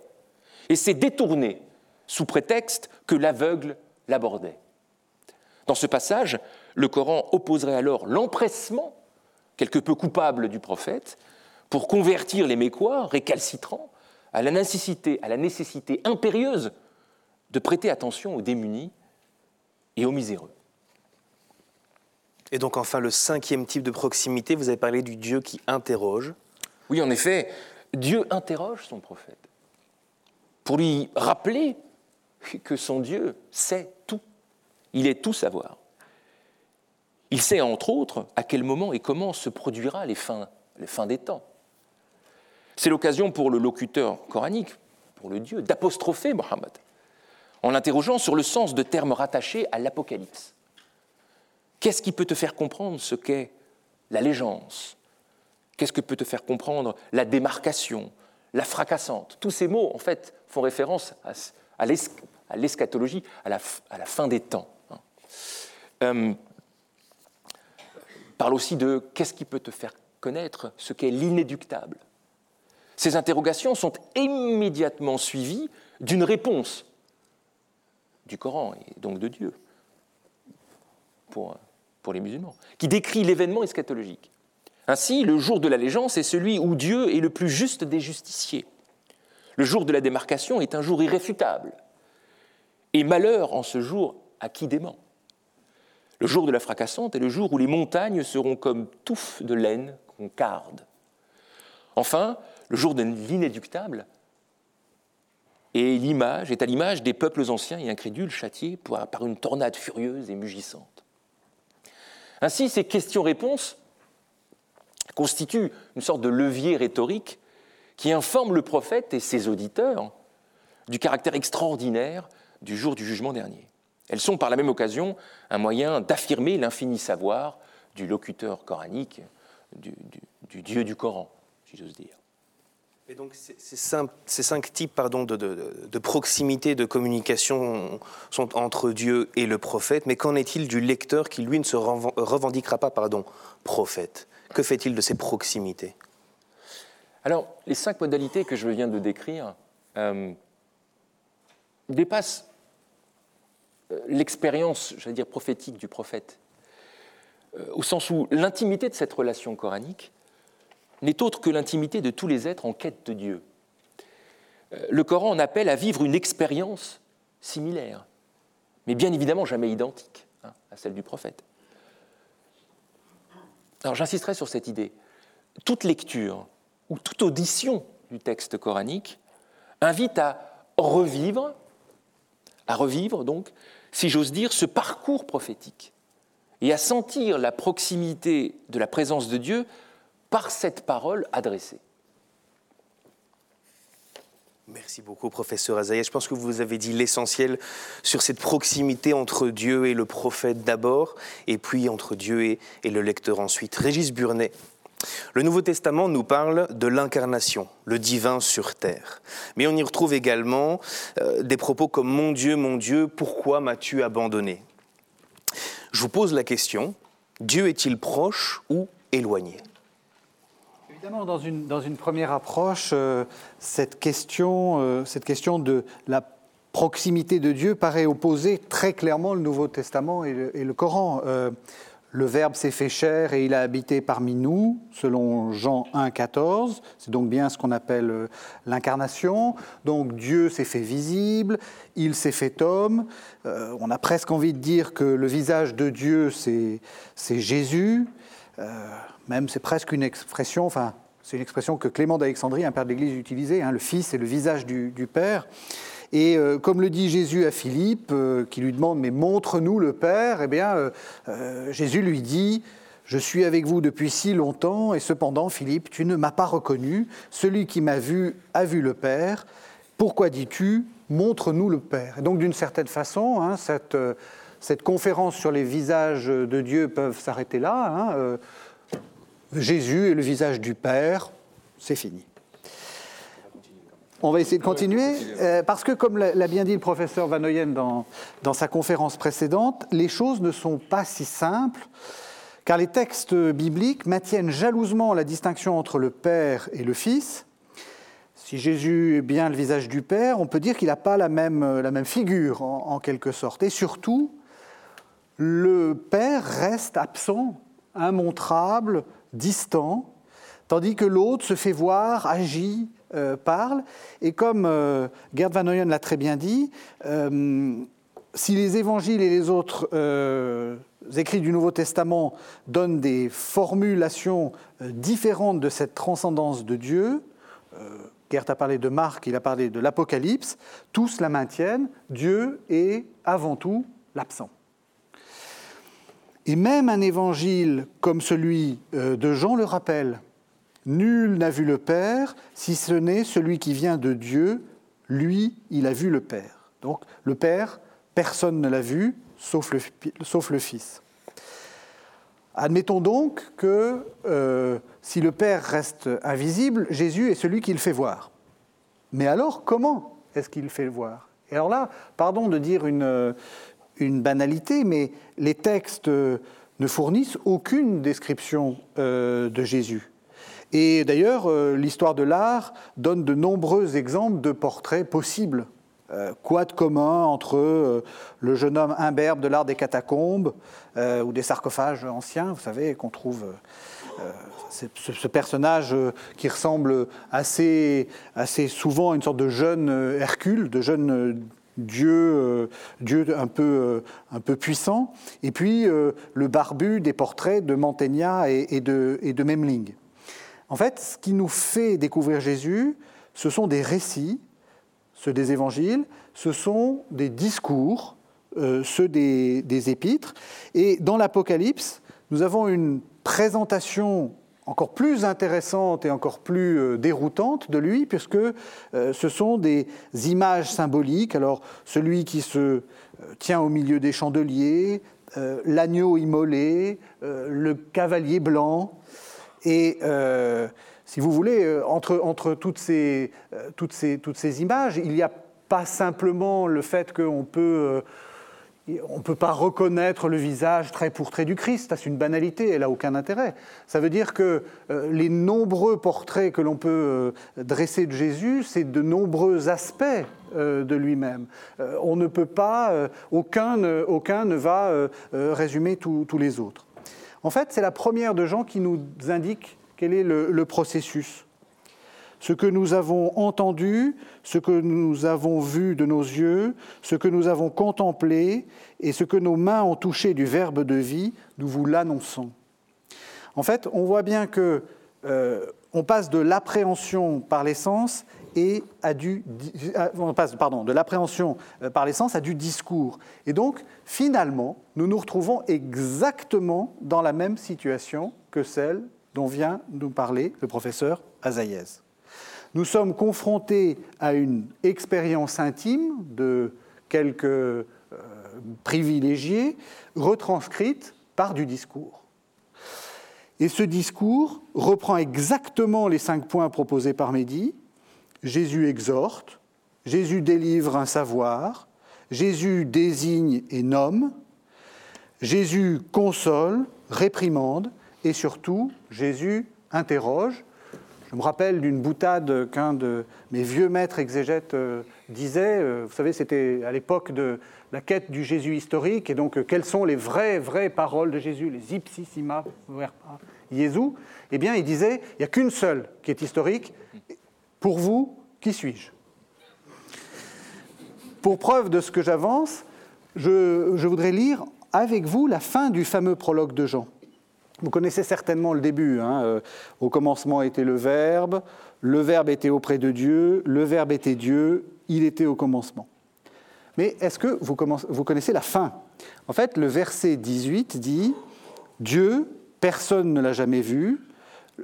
et s'est détourné sous prétexte que l'aveugle l'abordait. Dans ce passage, le Coran opposerait alors l'empressement, quelque peu coupable du prophète, pour convertir les Mécois récalcitrants à la nécessité, à la nécessité impérieuse de prêter attention aux démunis et aux miséreux. Et donc enfin le cinquième type de proximité, vous avez parlé du Dieu qui interroge. Oui, en effet, Dieu interroge son prophète pour lui rappeler que son Dieu sait tout. Il est tout savoir. Il sait entre autres à quel moment et comment se produira les fins, les fins des temps. C'est l'occasion pour le locuteur coranique, pour le Dieu, d'apostropher Mohammed en l'interrogeant sur le sens de termes rattachés à l'Apocalypse. Qu'est-ce qui peut te faire comprendre ce qu'est l'allégeance Qu'est-ce que peut te faire comprendre la démarcation, la fracassante? Tous ces mots, en fait, font référence à, l'eschatologie, à la, fin des temps. Hein. Euh, parle aussi de qu'est-ce qui peut te faire connaître ce qu'est l'inéductable. Ces interrogations sont immédiatement suivies d'une réponse du Coran et donc de Dieu pour, pour les musulmans, qui décrit l'événement eschatologique. Ainsi, le jour de l'allégeance est celui où Dieu est le plus juste des justiciers. Le jour de la démarcation est un jour irréfutable. Et malheur en ce jour à qui dément. Le jour de la fracassante est le jour où les montagnes seront comme touffes de laine qu'on carde. Enfin, le jour de l'inéductable et l'image est à l'image des peuples anciens et incrédules châtiés par une tornade furieuse et mugissante. Ainsi, ces questions-réponses constituent une sorte de levier rhétorique qui informe le prophète et ses auditeurs du caractère extraordinaire du jour du jugement dernier. Elles sont par la même occasion un moyen d'affirmer l'infini savoir du locuteur coranique, du, du Dieu du Coran, si j'ose dire. Et donc ces cinq, types pardon, de, proximité, de communication sont entre Dieu et le prophète, mais qu'en est-il du lecteur qui, lui, ne se revendiquera pas pardon, prophète? Que fait-il de ces proximités? Alors, les cinq modalités que je viens de décrire euh, dépassent euh, l'expérience, j'allais dire, prophétique du prophète, euh, au sens où l'intimité de cette relation coranique n'est autre que l'intimité de tous les êtres en quête de Dieu. Euh, le Coran en appelle à vivre une expérience similaire, mais bien évidemment jamais identique hein, à celle du prophète. Alors j'insisterai sur cette idée. Toute lecture ou toute audition du texte coranique invite à revivre, à revivre donc, si j'ose dire, ce parcours prophétique et à sentir la proximité de la présence de Dieu par cette parole adressée. Merci beaucoup, professeur Azaïa. Je pense que vous avez dit l'essentiel sur cette proximité entre Dieu et le prophète d'abord, et puis entre Dieu et, le lecteur ensuite. Régis Burnet. Le Nouveau Testament nous parle de l'incarnation, le divin sur terre. Mais on y retrouve également euh, des propos comme Mon Dieu, mon Dieu, pourquoi m'as-tu abandonné? Je vous pose la question, Dieu est-il proche ou éloigné? Évidemment, dans une, dans une première approche, euh, cette, question, euh, cette question de la proximité de Dieu paraît opposer très clairement le Nouveau Testament et le, Coran. Euh, le Verbe s'est fait chair et il a habité parmi nous, selon Jean 1, 14. C'est donc bien ce qu'on appelle l'incarnation. Donc Dieu s'est fait visible, il s'est fait homme. on a presque envie de dire que le visage de Dieu, c'est Jésus. Même c'est presque une expression, enfin c'est une expression que Clément d'Alexandrie, un père de l'Église, utilisait, hein, le Fils est le visage du, Père. Et euh, comme le dit Jésus à Philippe, euh, qui lui demande, mais montre-nous le Père, eh bien, euh, Jésus lui dit, je suis avec vous depuis si longtemps, et cependant, Philippe, tu ne m'as pas reconnu. Celui qui m'a vu a vu le Père. Pourquoi dis-tu, montre-nous le Père? Et donc, d'une certaine façon, hein, cette, cette, conférence sur les visages de Dieu peuvent s'arrêter là. Hein, Jésus est le visage du Père, c'est fini. On va essayer de continuer, euh, parce que comme l'a bien dit le professeur Van Oyen dans, dans sa conférence précédente, les choses ne sont pas si simples, car les textes bibliques maintiennent jalousement la distinction entre le Père et le Fils. Si Jésus est bien le visage du Père, on peut dire qu'il n'a pas la même, la même figure, en quelque sorte. Et surtout, le Père reste absent, immontrable, distant, tandis que l'autre se fait voir, agit, euh, parle. Et comme euh, Gerd Van Hoyen l'a très bien dit, euh, si les évangiles et les autres écrits du Nouveau Testament donnent des formulations différentes de cette transcendance de Dieu, Gerd a parlé de Marc, il a parlé de l'Apocalypse, tous la maintiennent, Dieu est avant tout l'absent. Et même un évangile comme celui de Jean le rappelle. Nul n'a vu le Père, si ce n'est celui qui vient de Dieu, lui, il a vu le Père. Donc le Père, personne ne l'a vu, sauf le, sauf le, Fils. Admettons donc que euh, si le Père reste invisible, Jésus est celui qui le fait voir. Mais alors, comment est-ce qu'il fait le voir? Et alors là, pardon de dire une, une banalité, mais les textes ne fournissent aucune description euh, de Jésus. Et d'ailleurs, euh, l'histoire de l'art donne de nombreux exemples de portraits possibles. Euh, quoi de commun entre euh, le jeune homme imberbe de l'art des catacombes ou des sarcophages anciens, vous savez, qu'on trouve ce, personnage qui ressemble assez, assez souvent à une sorte de jeune Hercule, de jeune Dieu, Dieu un, peu, un peu puissant, et puis le barbu des portraits de Mantegna et, de, et de Memling. En fait, ce qui nous fait découvrir Jésus, ce sont des récits, ceux des évangiles, ce sont des discours, euh, ceux des, épîtres. Et dans l'Apocalypse, nous avons une présentation encore plus intéressante et encore plus euh, déroutante de lui, puisque euh, ce sont des images symboliques. Alors, celui qui se tient au milieu des chandeliers, l'agneau immolé, le cavalier blanc, et euh, si vous voulez, euh, entre, euh, toutes, ces, images, il n'y a pas simplement le fait qu'on peut... on ne peut pas reconnaître le visage trait pour trait du Christ, c'est une banalité, elle n'a aucun intérêt. Ça veut dire que les nombreux portraits que l'on peut dresser de Jésus, c'est de nombreux aspects de lui-même. on ne peut pas, aucun, aucun ne va résumer tous les autres. En fait, c'est la première de Jean qui nous indique quel est le, processus. Ce que nous avons entendu, ce que nous avons vu de nos yeux, ce que nous avons contemplé et ce que nos mains ont touché du Verbe de vie, nous vous l'annonçons. En fait, on voit bien que euh, on passe de l'appréhension par les sens et à du, passe pardon, de l'appréhension euh, par les sens à du discours. Et donc, finalement, nous nous retrouvons exactement dans la même situation que celle dont vient nous parler le professeur Azaïez. Nous sommes confrontés à une expérience intime de quelques euh, privilégiés retranscrite par du discours. Et ce discours reprend exactement les cinq points proposés par Mehdi. Jésus exhorte, Jésus délivre un savoir, Jésus désigne et nomme, Jésus console, réprimande, et surtout, Jésus interroge. Je me rappelle d'une boutade qu'un de mes vieux maîtres exégètes euh, disait. Euh, vous savez, c'était à l'époque de la quête du Jésus historique, et donc euh, quelles sont les vraies, vraies paroles de Jésus, les ipsissima verba Jésus Eh bien, il disait, il n'y a qu'une seule qui est historique. Pour vous, qui suis-je? Pour preuve de ce que j'avance, je, je voudrais lire avec vous la fin du fameux prologue de Jean. Vous connaissez certainement le début. Hein, euh, au commencement était le Verbe, le Verbe était auprès de Dieu, le Verbe était Dieu, il était au commencement. Mais est-ce que vous, connaissez la fin? En fait, le verset 18 dit Dieu, personne ne l'a jamais vu,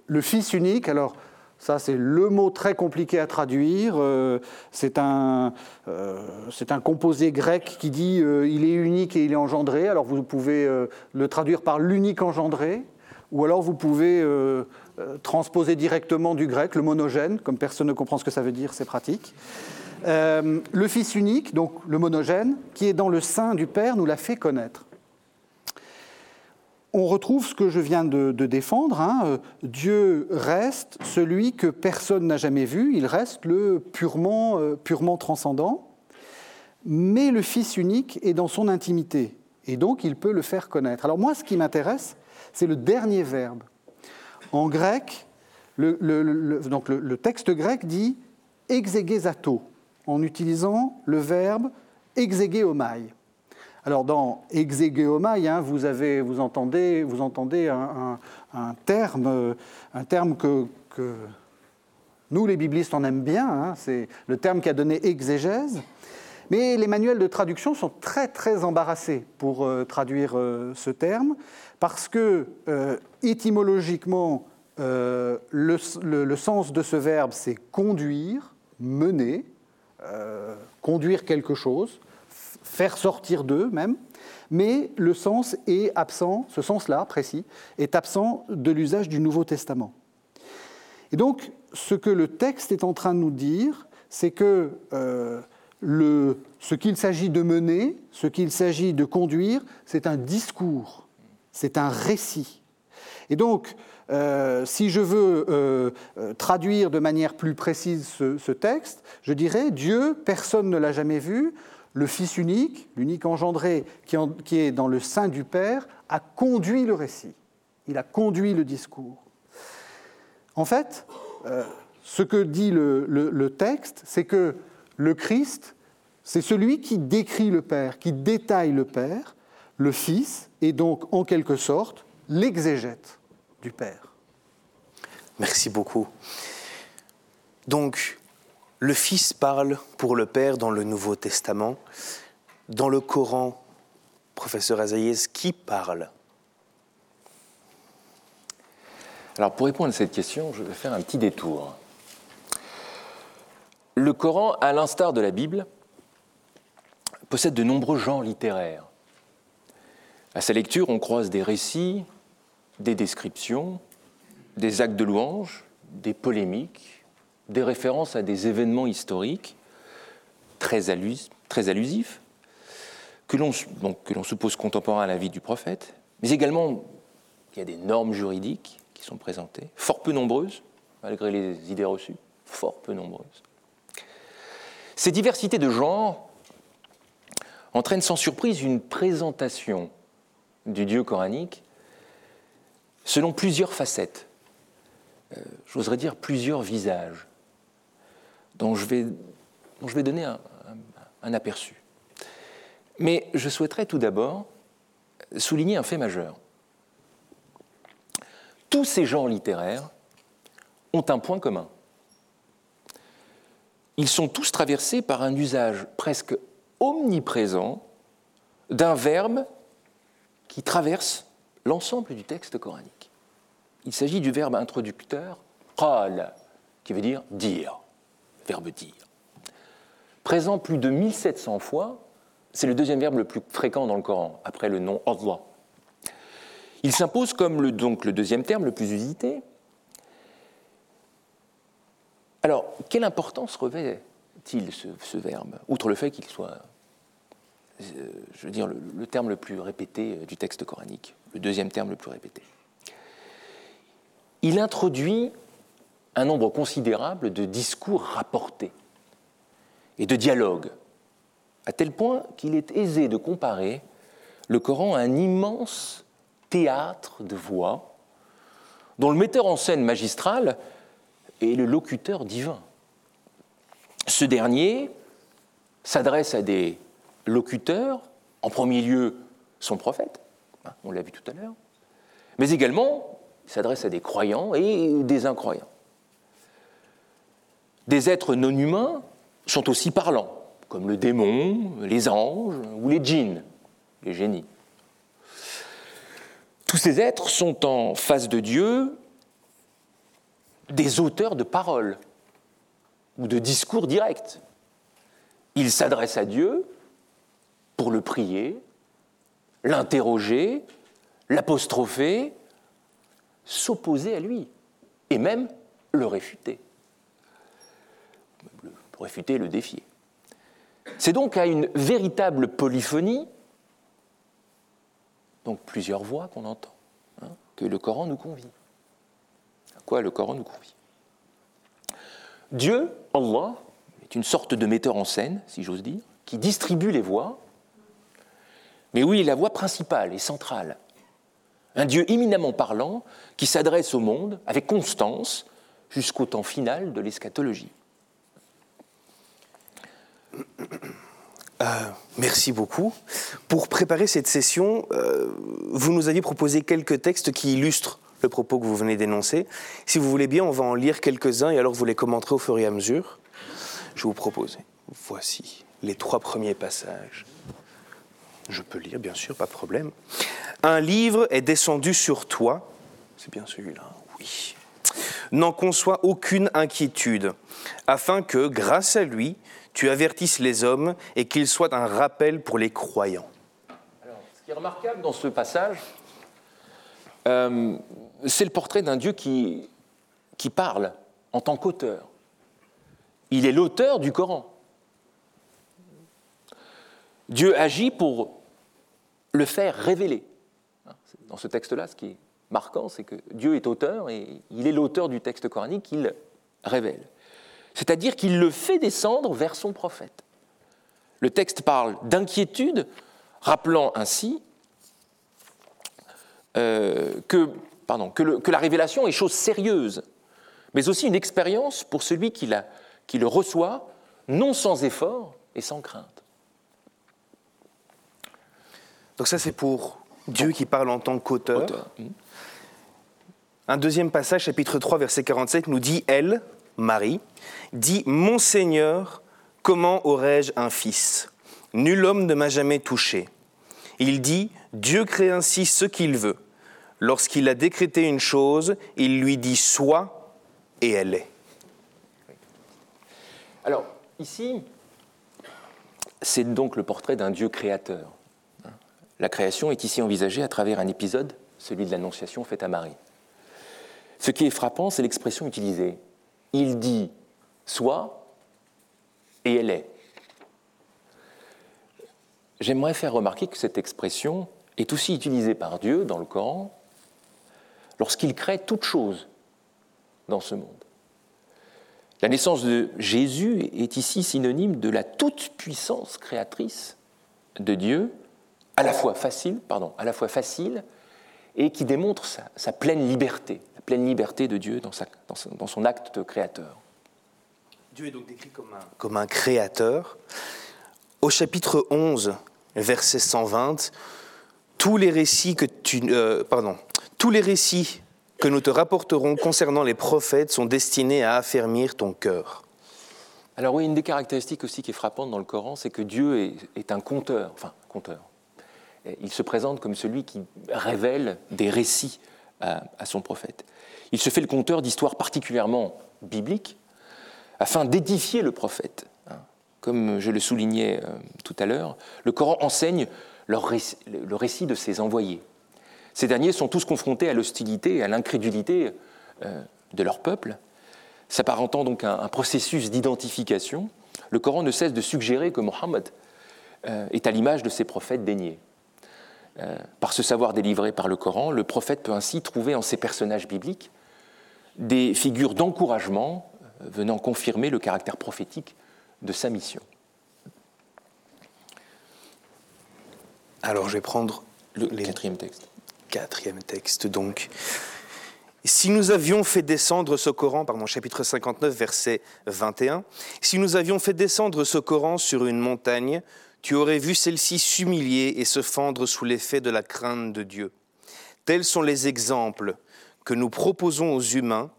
le Fils unique, alors ça c'est le mot très compliqué à traduire, euh, c'est un, euh, composé grec qui dit euh, il est unique et il est engendré, alors vous pouvez le traduire par l'unique engendré, ou alors vous pouvez transposer directement du grec le monogène, comme personne ne comprend ce que ça veut dire, c'est pratique. Euh, le Fils unique, donc le monogène, qui est dans le sein du Père, nous l'a fait connaître. On retrouve ce que je viens de, défendre. Hein. Euh, Dieu reste celui que personne n'a jamais vu, il reste le purement, euh, purement transcendant, mais le Fils unique est dans son intimité, et donc il peut le faire connaître. Alors moi, ce qui m'intéresse, c'est le dernier verbe. En grec, Le, donc le, texte grec dit exegesato, en utilisant le verbe exegeomai. Alors dans exegeomai, hein, vous, entendez, un, terme, terme que, nous, les biblistes, on aime bien, hein, c'est le terme qui a donné exégèse. Mais les manuels de traduction sont très embarrassés pour euh, traduire euh, ce terme, parce que euh, étymologiquement, le, sens de ce verbe, c'est conduire, mener, conduire quelque chose, faire sortir d'eux même, mais le sens est absent, ce sens-là précis, est absent de l'usage du Nouveau Testament. Et donc, ce que le texte est en train de nous dire, c'est que ce qu'il s'agit de mener, ce qu'il s'agit de conduire, c'est un discours, c'est un récit. Et donc, euh, si je veux euh, euh, traduire de manière plus précise ce, texte, je dirais Dieu, personne ne l'a jamais vu, le Fils unique, l'unique engendré qui, est dans le sein du Père, a conduit le récit, il a conduit le discours. En fait, ce que dit le texte, c'est que le Christ, c'est celui qui décrit le Père, qui détaille le Père. Le Fils est donc en quelque sorte l'exégète du Père. Merci beaucoup. Donc, le Fils parle pour le Père dans le Nouveau Testament. Dans le Coran, professeur Azaïez, qui parle? Alors, pour répondre à cette question, je vais faire un petit détour. Le Coran, à l'instar de la Bible, possède de nombreux genres littéraires. À sa lecture, on croise des récits, des descriptions, des actes de louange, des polémiques, des références à des événements historiques très, allusifs, que l'on suppose contemporains à la vie du prophète, mais également il y a des normes juridiques qui sont présentées, fort peu nombreuses, malgré les idées reçues, fort peu nombreuses. Ces diversités de genres entraîne sans surprise une présentation du Dieu coranique selon plusieurs facettes, euh, j'oserais dire plusieurs visages, dont je vais, donner un aperçu. Mais je souhaiterais tout d'abord souligner un fait majeur. Tous ces genres littéraires ont un point commun. Ils sont tous traversés par un usage presque omniprésent d'un verbe qui traverse l'ensemble du texte coranique. Il s'agit du verbe introducteur qal, qui veut dire dire, verbe dire. Présent plus de 1700 fois, c'est le deuxième verbe le plus fréquent dans le Coran, après le nom Allah. Il s'impose comme le, donc le deuxième terme le plus usité. Alors, quelle importance revêt ce, verbe, outre le fait qu'il soit, euh, je veux dire, le, terme le plus répété euh, du texte coranique, le deuxième terme le plus répété? Il introduit un nombre considérable de discours rapportés et de dialogues, à tel point qu'il est aisé de comparer le Coran à un immense théâtre de voix dont le metteur en scène magistral est le locuteur divin. Ce dernier s'adresse à des locuteurs, en premier lieu son prophète, hein, on l'a vu tout à l'heure, mais également s'adresse à des croyants et des incroyants. Des êtres non humains sont aussi parlants, comme le démon, les anges ou les djinns, les génies. Tous ces êtres sont en face de Dieu des auteurs de paroles, ou de discours direct. Il s'adresse à Dieu pour le prier, l'interroger, l'apostropher, s'opposer à lui, et même le réfuter. Réfuter, le défier. C'est donc à une véritable polyphonie, donc plusieurs voix qu'on entend, hein, que le Coran nous convie. À quoi le Coran nous convie? Dieu, Allah, est une sorte de metteur en scène, si j'ose dire, qui distribue les voix, mais oui, la voix principale et centrale. Un Dieu éminemment parlant qui s'adresse au monde avec constance, jusqu'au temps final de l'eschatologie. Euh, merci beaucoup. Pour préparer cette session, euh, vous nous aviez proposé quelques textes qui illustrent le propos que vous venez d'énoncer. Si vous voulez bien, on va en lire quelques-uns et alors vous les commenterez au fur et à mesure. Je vous propose, voici les trois premiers passages. Je peux lire, bien sûr, pas de problème. Un livre est descendu sur toi. C'est bien celui-là, oui. N'en conçoit aucune inquiétude, afin que, grâce à lui, tu avertisses les hommes et qu'il soit un rappel pour les croyants. Alors, ce qui est remarquable dans ce passage, euh, c'est le portrait d'un Dieu qui, qui parle en tant qu'auteur. Il est l'auteur du Coran. Dieu agit pour le faire révéler. Dans ce texte-là, ce qui est marquant, c'est que Dieu est auteur et il est l'auteur du texte coranique qu'il révèle. C'est-à-dire qu'il le fait descendre vers son prophète. Le texte parle d'inquiétude, rappelant ainsi euh, que, pardon, que, la révélation est chose sérieuse, mais aussi une expérience pour celui qui, la, qui le reçoit, non sans effort et sans crainte. Donc ça, c'est pour Dieu qui parle en tant qu'auteur. Un deuxième passage, chapitre 3, verset 47, nous dit, elle, Marie, dit, Mon Seigneur, comment aurais-je un fils? Nul homme ne m'a jamais touché. Il dit, Dieu crée ainsi ce qu'il veut. Lorsqu'il a décrété une chose, il lui dit soit et elle est. Alors, ici, c'est donc le portrait d'un Dieu créateur. La création est ici envisagée à travers un épisode, celui de l'Annonciation faite à Marie. Ce qui est frappant, c'est l'expression utilisée. Il dit soit et elle est. J'aimerais faire remarquer que cette expression est aussi utilisée par Dieu dans le Coran lorsqu'il crée toute chose dans ce monde. La naissance de Jésus est ici synonyme de la toute-puissance créatrice de Dieu à la fois facile, pardon, à la fois facile et qui démontre sa, pleine liberté, la pleine liberté de Dieu dans, dans, son, acte de créateur. Dieu est donc décrit comme un, comme un créateur. Au chapitre 11, verset 120, tous les récits que tu, euh, pardon, tous les récits que nous te rapporterons concernant les prophètes sont destinés à affermir ton cœur. Alors oui, une des caractéristiques aussi qui est frappante dans le Coran, c'est que Dieu est, est un conteur, enfin conteur, il se présente comme celui qui révèle des récits à, son prophète. Il se fait le conteur d'histoires particulièrement bibliques afin d'édifier le prophète. Hein. Comme je le soulignais euh, tout à l'heure, le Coran enseigne le récit de ses envoyés. Ces derniers sont tous confrontés à l'hostilité et à l'incrédulité euh, de leur peuple. S'apparentant donc à un processus d'identification, le Coran ne cesse de suggérer que Mohammed euh, est à l'image de ses prophètes déniés. Euh, par ce savoir délivré par le Coran, le prophète peut ainsi trouver en ces personnages bibliques des figures d'encouragement euh, venant confirmer le caractère prophétique de sa mission. Alors je vais prendre le quatrième texte. Quatrième texte donc. Si nous avions fait descendre ce Coran, pardon, chapitre 59, verset 21, si nous avions fait descendre ce Coran sur une montagne, tu aurais vu celle-ci s'humilier et se fendre sous l'effet de la crainte de Dieu. Tels sont les exemples que nous proposons aux humains,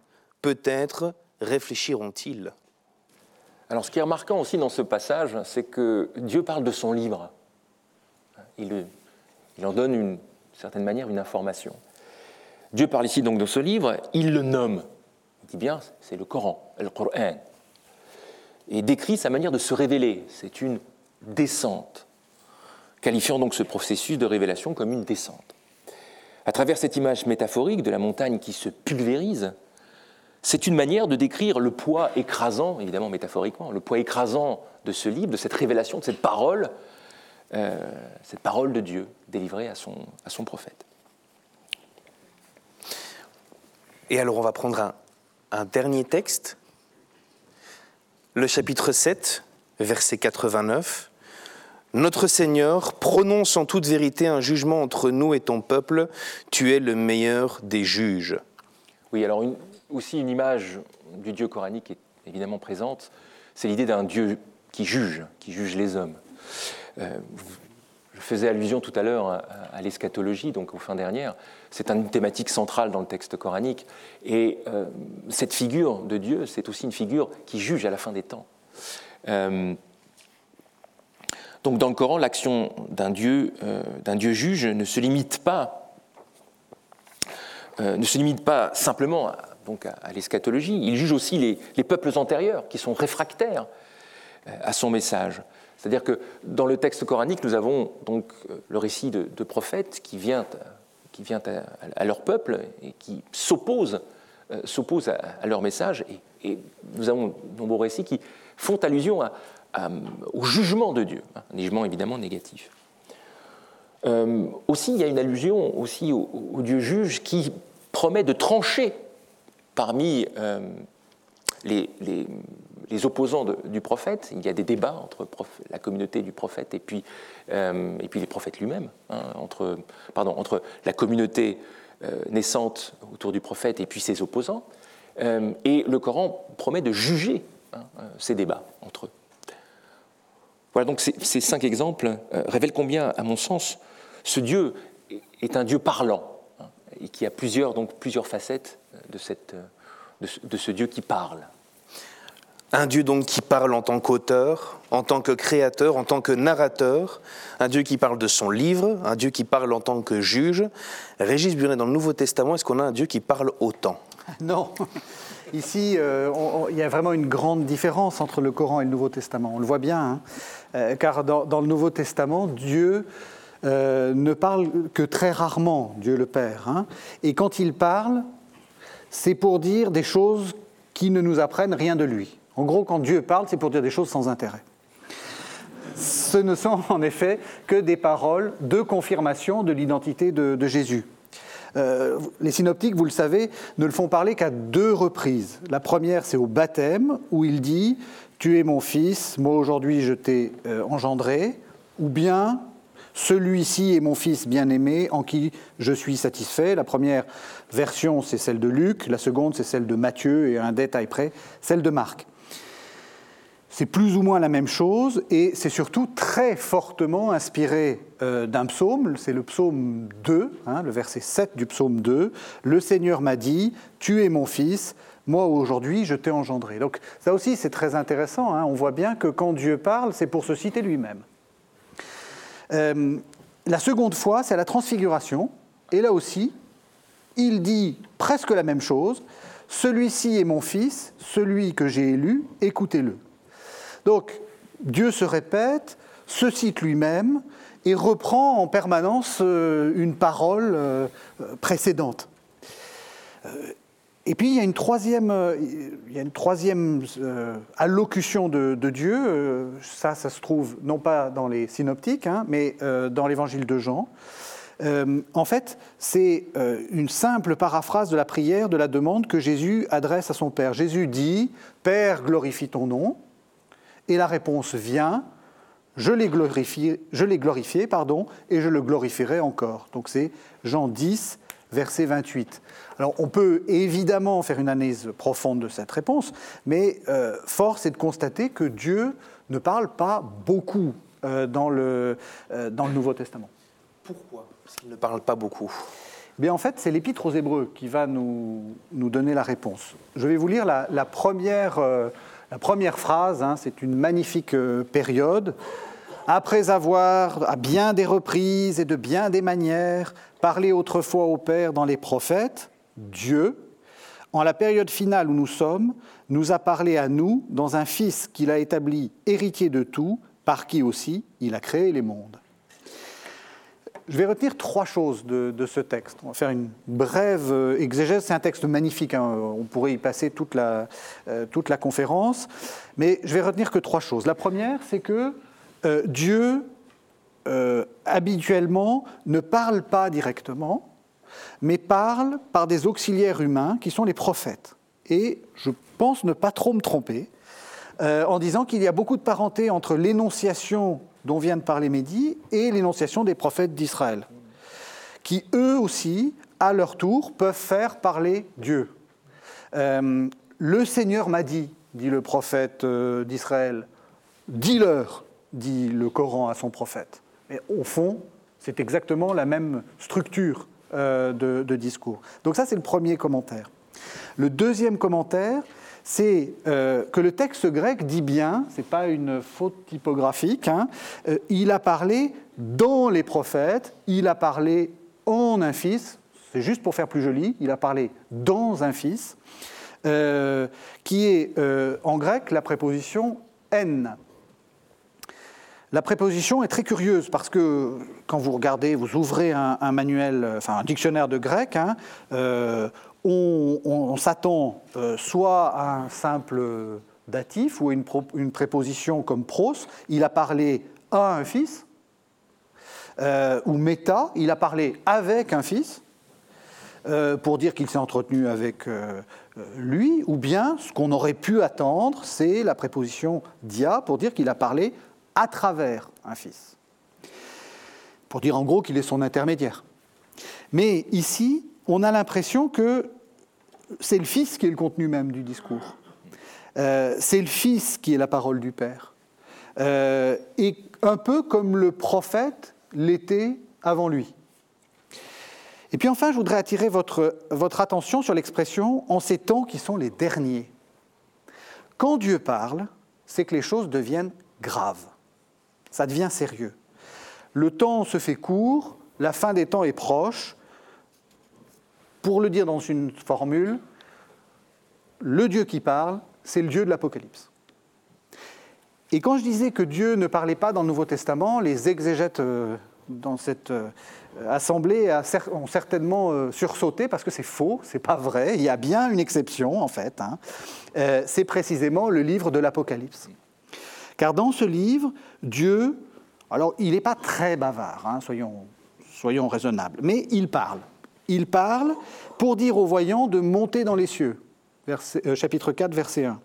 peut-être réfléchiront-ils. Alors ce qui est remarquant aussi dans ce passage, c'est que Dieu parle de son livre. Il, en donne d'une certaine manière une information. Dieu parle ici donc de ce livre, il le nomme. Il dit bien, c'est le Coran, le Coran. Et décrit sa manière de se révéler. C'est une descente, qualifiant donc ce processus de révélation comme une descente. À travers cette image métaphorique de la montagne qui se pulvérise, c'est une manière de décrire le poids écrasant, évidemment métaphoriquement, le poids écrasant de ce livre, de cette révélation, de cette parole, euh, cette parole de Dieu délivrée à son, à son prophète. Et alors on va prendre un, un dernier texte, le chapitre 7, verset 89. Notre Seigneur prononce en toute vérité un jugement entre nous et ton peuple. Tu es le meilleur des juges. Oui, alors aussi une image du Dieu coranique est évidemment présente, c'est l'idée d'un Dieu qui juge, qui juge les hommes. Euh, je faisais allusion tout à l'heure à, l'eschatologie, donc aux fins dernières. C'est une thématique centrale dans le texte coranique. Et euh, cette figure de Dieu, c'est aussi une figure qui juge à la fin des temps. Euh, donc dans le Coran, l'action d'un Dieu, d'un Dieu juge ne se limite pas, ne se limite pas simplement à, donc à, l'eschatologie. Il juge aussi les, les, peuples antérieurs qui sont réfractaires à son message. C'est-à-dire que dans le texte coranique, nous avons donc euh, le récit de, prophètes qui vient, qui vient à, leur peuple et qui s'oppose euh, s'oppose à, leur message. Et, nous avons de nombreux récits qui font allusion au jugement de Dieu, hein, un jugement évidemment négatif. Euh, aussi, il y a une allusion aussi au, Dieu juge qui promet de trancher parmi les, les opposants du prophète. Il y a des débats entre la communauté du prophète et puis, euh, et puis les prophètes lui-même, hein, entre, pardon, entre la communauté euh, naissante autour du prophète et puis ses opposants. Euh, et le Coran promet de juger hein, ces débats entre eux. Voilà, donc ces, cinq exemples révèlent combien, à mon sens, ce Dieu est un Dieu parlant hein, et qui a plusieurs, donc, plusieurs facettes de, cette, de ce Dieu qui parle. Un Dieu donc qui parle en tant qu'auteur, en tant que créateur, en tant que narrateur, un Dieu qui parle de son livre, un Dieu qui parle en tant que juge. Régis Burnet, dans le Nouveau Testament, est-ce qu'on a un Dieu qui parle autant? Non. Ici, euh, il y a vraiment une grande différence entre le Coran et le Nouveau Testament. On le voit bien, hein. euh, car dans, le Nouveau Testament, Dieu euh, ne parle que très rarement, Dieu le Père. Hein. Et quand il parle, c'est pour dire des choses qui ne nous apprennent rien de lui. En gros, quand Dieu parle, c'est pour dire des choses sans intérêt. Ce ne sont en effet que des paroles de confirmation de l'identité de, Jésus. Euh, les synoptiques, vous le savez, ne le font parler qu'à deux reprises. La première, c'est au baptême, où il dit Tu es mon fils, moi aujourd'hui je t'ai euh, engendré, ou bien Celui-ci est mon fils bien-aimé, en qui je suis satisfait. La première version, c'est celle de Luc, la seconde, c'est celle de Matthieu, et un détail près, celle de Marc. C'est plus ou moins la même chose et c'est surtout très fortement inspiré euh, d'un psaume, c'est le psaume 2, hein, le verset 7 du psaume 2. Le Seigneur m'a dit, tu es mon fils, moi aujourd'hui je t'ai engendré. Donc ça aussi c'est très intéressant, hein. on voit bien que quand Dieu parle, c'est pour se citer lui-même. Euh, la seconde fois, c'est la transfiguration, et là aussi, il dit presque la même chose, celui-ci est mon fils, celui que j'ai élu, écoutez-le. Donc Dieu se répète, se cite lui-même et reprend en permanence euh, une parole euh, précédente. Euh, et puis il y a une troisième, allocution de, Dieu, ça, ça se trouve non pas dans les synoptiques, hein, mais dans l'évangile de Jean. en fait, c'est une simple paraphrase de la prière, de la demande que Jésus adresse à son Père. Jésus dit, Père, glorifie ton nom. Et la réponse vient, je l'ai glorifié, je l'ai glorifié pardon, et je le glorifierai encore. Donc c'est Jean 10, verset 28. Alors on peut évidemment faire une analyse profonde de cette réponse, mais euh, force est de constater que Dieu ne parle pas beaucoup euh, dans, le, euh, dans le Nouveau Testament. Pourquoi Parce qu'il ne parle pas beaucoup? Bien, en fait, c'est l'Épître aux Hébreux qui va nous, nous, donner la réponse. Je vais vous lire la, la première la première phrase, hein, c'est une magnifique euh, période. Après avoir, à bien des reprises et de bien des manières, parlé autrefois au Père dans les prophètes, Dieu, en la période finale où nous sommes, nous a parlé à nous dans un Fils qu'il a établi héritier de tout, par qui aussi il a créé les mondes. Je vais retenir trois choses de, ce texte. On va faire une brève euh, exégèse. C'est un texte magnifique. Hein. On pourrait y passer toute la, euh, toute la conférence. Mais je vais retenir que trois choses. La première, c'est que euh, Dieu, habituellement, ne parle pas directement, mais parle par des auxiliaires humains qui sont les prophètes. Et je pense ne pas trop me tromper en disant qu'il y a beaucoup de parenté entre l'énonciation dont vient de parler Mehdi et l'énonciation des prophètes d'Israël, qui eux aussi, à leur tour, peuvent faire parler Dieu. Euh, Le Seigneur m'a dit, dit le prophète euh, d'Israël, dis-leur, dit le Coran à son prophète. Mais au fond, c'est exactement la même structure euh, de, discours. Donc ça, c'est le premier commentaire. Le deuxième commentaire, c'est euh, que le texte grec dit bien, ce n'est pas une faute typographique, hein, euh, il a parlé dans les prophètes, il a parlé en un fils, c'est juste pour faire plus joli, il a parlé dans un fils, qui est en grec la préposition n. La préposition est très curieuse parce que quand vous regardez, vous ouvrez un, manuel, enfin un dictionnaire de grec, hein, euh, on, s'attend euh, soit à un simple datif ou à une, préposition comme pros. Il a parlé à un fils, euh, ou méta, il a parlé avec un fils. pour dire qu'il s'est entretenu avec lui, ou bien ce qu'on aurait pu attendre, c'est la préposition dia pour dire qu'il a parlé à travers un fils. Pour dire en gros qu'il est son intermédiaire. Mais ici, on a l'impression que c'est le fils qui est le contenu même du discours. Euh, c'est le fils qui est la parole du Père. Euh, et un peu comme le prophète l'était avant lui. Et puis enfin, je voudrais attirer votre, votre attention sur l'expression en ces temps qui sont les derniers. Quand Dieu parle, c'est que les choses deviennent graves ça devient sérieux. Le temps se fait court, la fin des temps est proche. Pour le dire dans une formule, le Dieu qui parle, c'est le Dieu de l'Apocalypse. Et quand je disais que Dieu ne parlait pas dans le Nouveau Testament, les exégètes euh, dans cette euh, assemblée ont certainement euh, sursauté parce que c'est faux, c'est pas vrai. Il y a bien une exception en fait. Hein. C'est précisément le livre de l'Apocalypse. Car dans ce livre, Dieu, alors il n'est pas très bavard, hein, soyons, soyons raisonnables, mais il parle. Il parle pour dire aux voyants de monter dans les cieux, euh, chapitre 4, verset 1.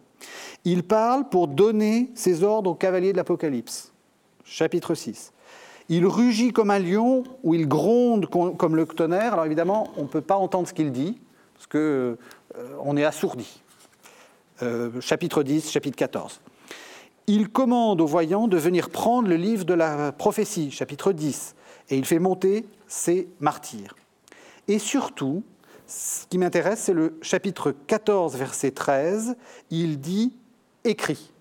Il parle pour donner ses ordres aux cavaliers de l'Apocalypse, chapitre 6. Il rugit comme un lion ou il gronde comme le tonnerre. Alors évidemment, on ne peut pas entendre ce qu'il dit, parce qu'on euh, est assourdi. Euh, chapitre 10, chapitre 14 il commande aux voyants de venir prendre le livre de la prophétie, chapitre 10, et il fait monter ses martyrs. Et surtout, ce qui m'intéresse, c'est le chapitre 14, verset 13, il dit écrit.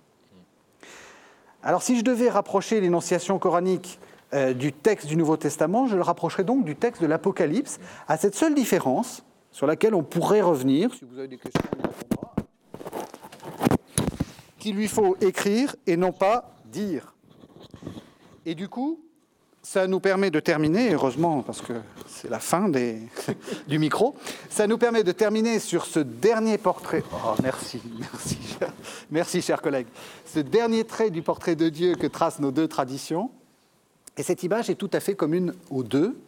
Alors si je devais rapprocher l'énonciation coranique euh, du texte du Nouveau Testament, je le rapprocherais donc du texte de l'Apocalypse, à cette seule différence sur laquelle on pourrait revenir, si vous avez des questions, qu'il lui faut écrire et non pas dire. Et du coup, ça nous permet de terminer, heureusement, parce que c'est la fin <laughs> du micro, ça nous permet de terminer sur ce dernier portrait. Oh, merci, merci, merci, chers collègues. Ce dernier trait du portrait de Dieu que tracent nos deux traditions. Et cette image est tout à fait commune aux deux.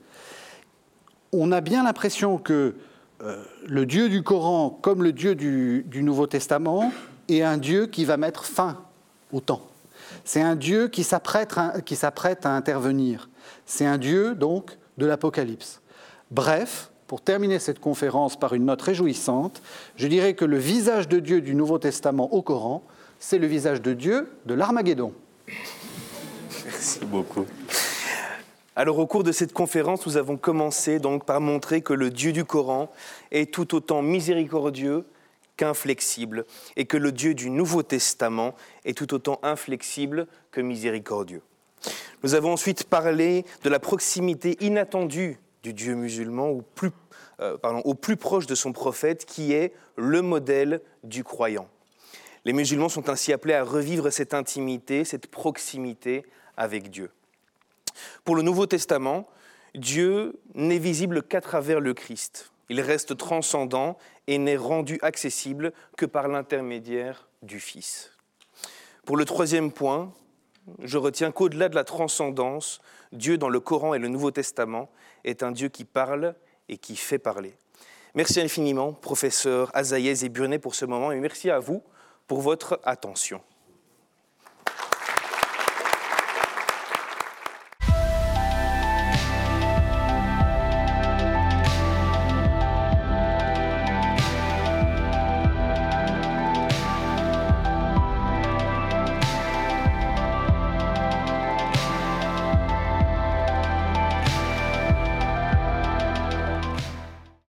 On a bien l'impression que euh, le Dieu du Coran, comme le Dieu du, du Nouveau Testament, et un Dieu qui va mettre fin au temps. C'est un Dieu qui s'apprête à intervenir. C'est un Dieu, donc, de l'Apocalypse. Bref, pour terminer cette conférence par une note réjouissante, je dirais que le visage de Dieu du Nouveau Testament au Coran, c'est le visage de Dieu de l'Armageddon. Merci beaucoup. Alors au cours de cette conférence, nous avons commencé donc par montrer que le Dieu du Coran est tout autant miséricordieux qu'inflexible, et que le Dieu du Nouveau Testament est tout autant inflexible que miséricordieux. Nous avons ensuite parlé de la proximité inattendue du Dieu musulman au plus, euh, au plus proche de son prophète, qui est le modèle du croyant. Les musulmans sont ainsi appelés à revivre cette intimité, cette proximité avec Dieu. Pour le Nouveau Testament, Dieu n'est visible qu'à travers le Christ. Il reste transcendant et n'est rendu accessible que par l'intermédiaire du Fils. Pour le troisième point, je retiens qu'au-delà de la transcendance, Dieu dans le Coran et le Nouveau Testament est un Dieu qui parle et qui fait parler. Merci infiniment, professeur Azaïez et Burnet, pour ce moment, et merci à vous pour votre attention.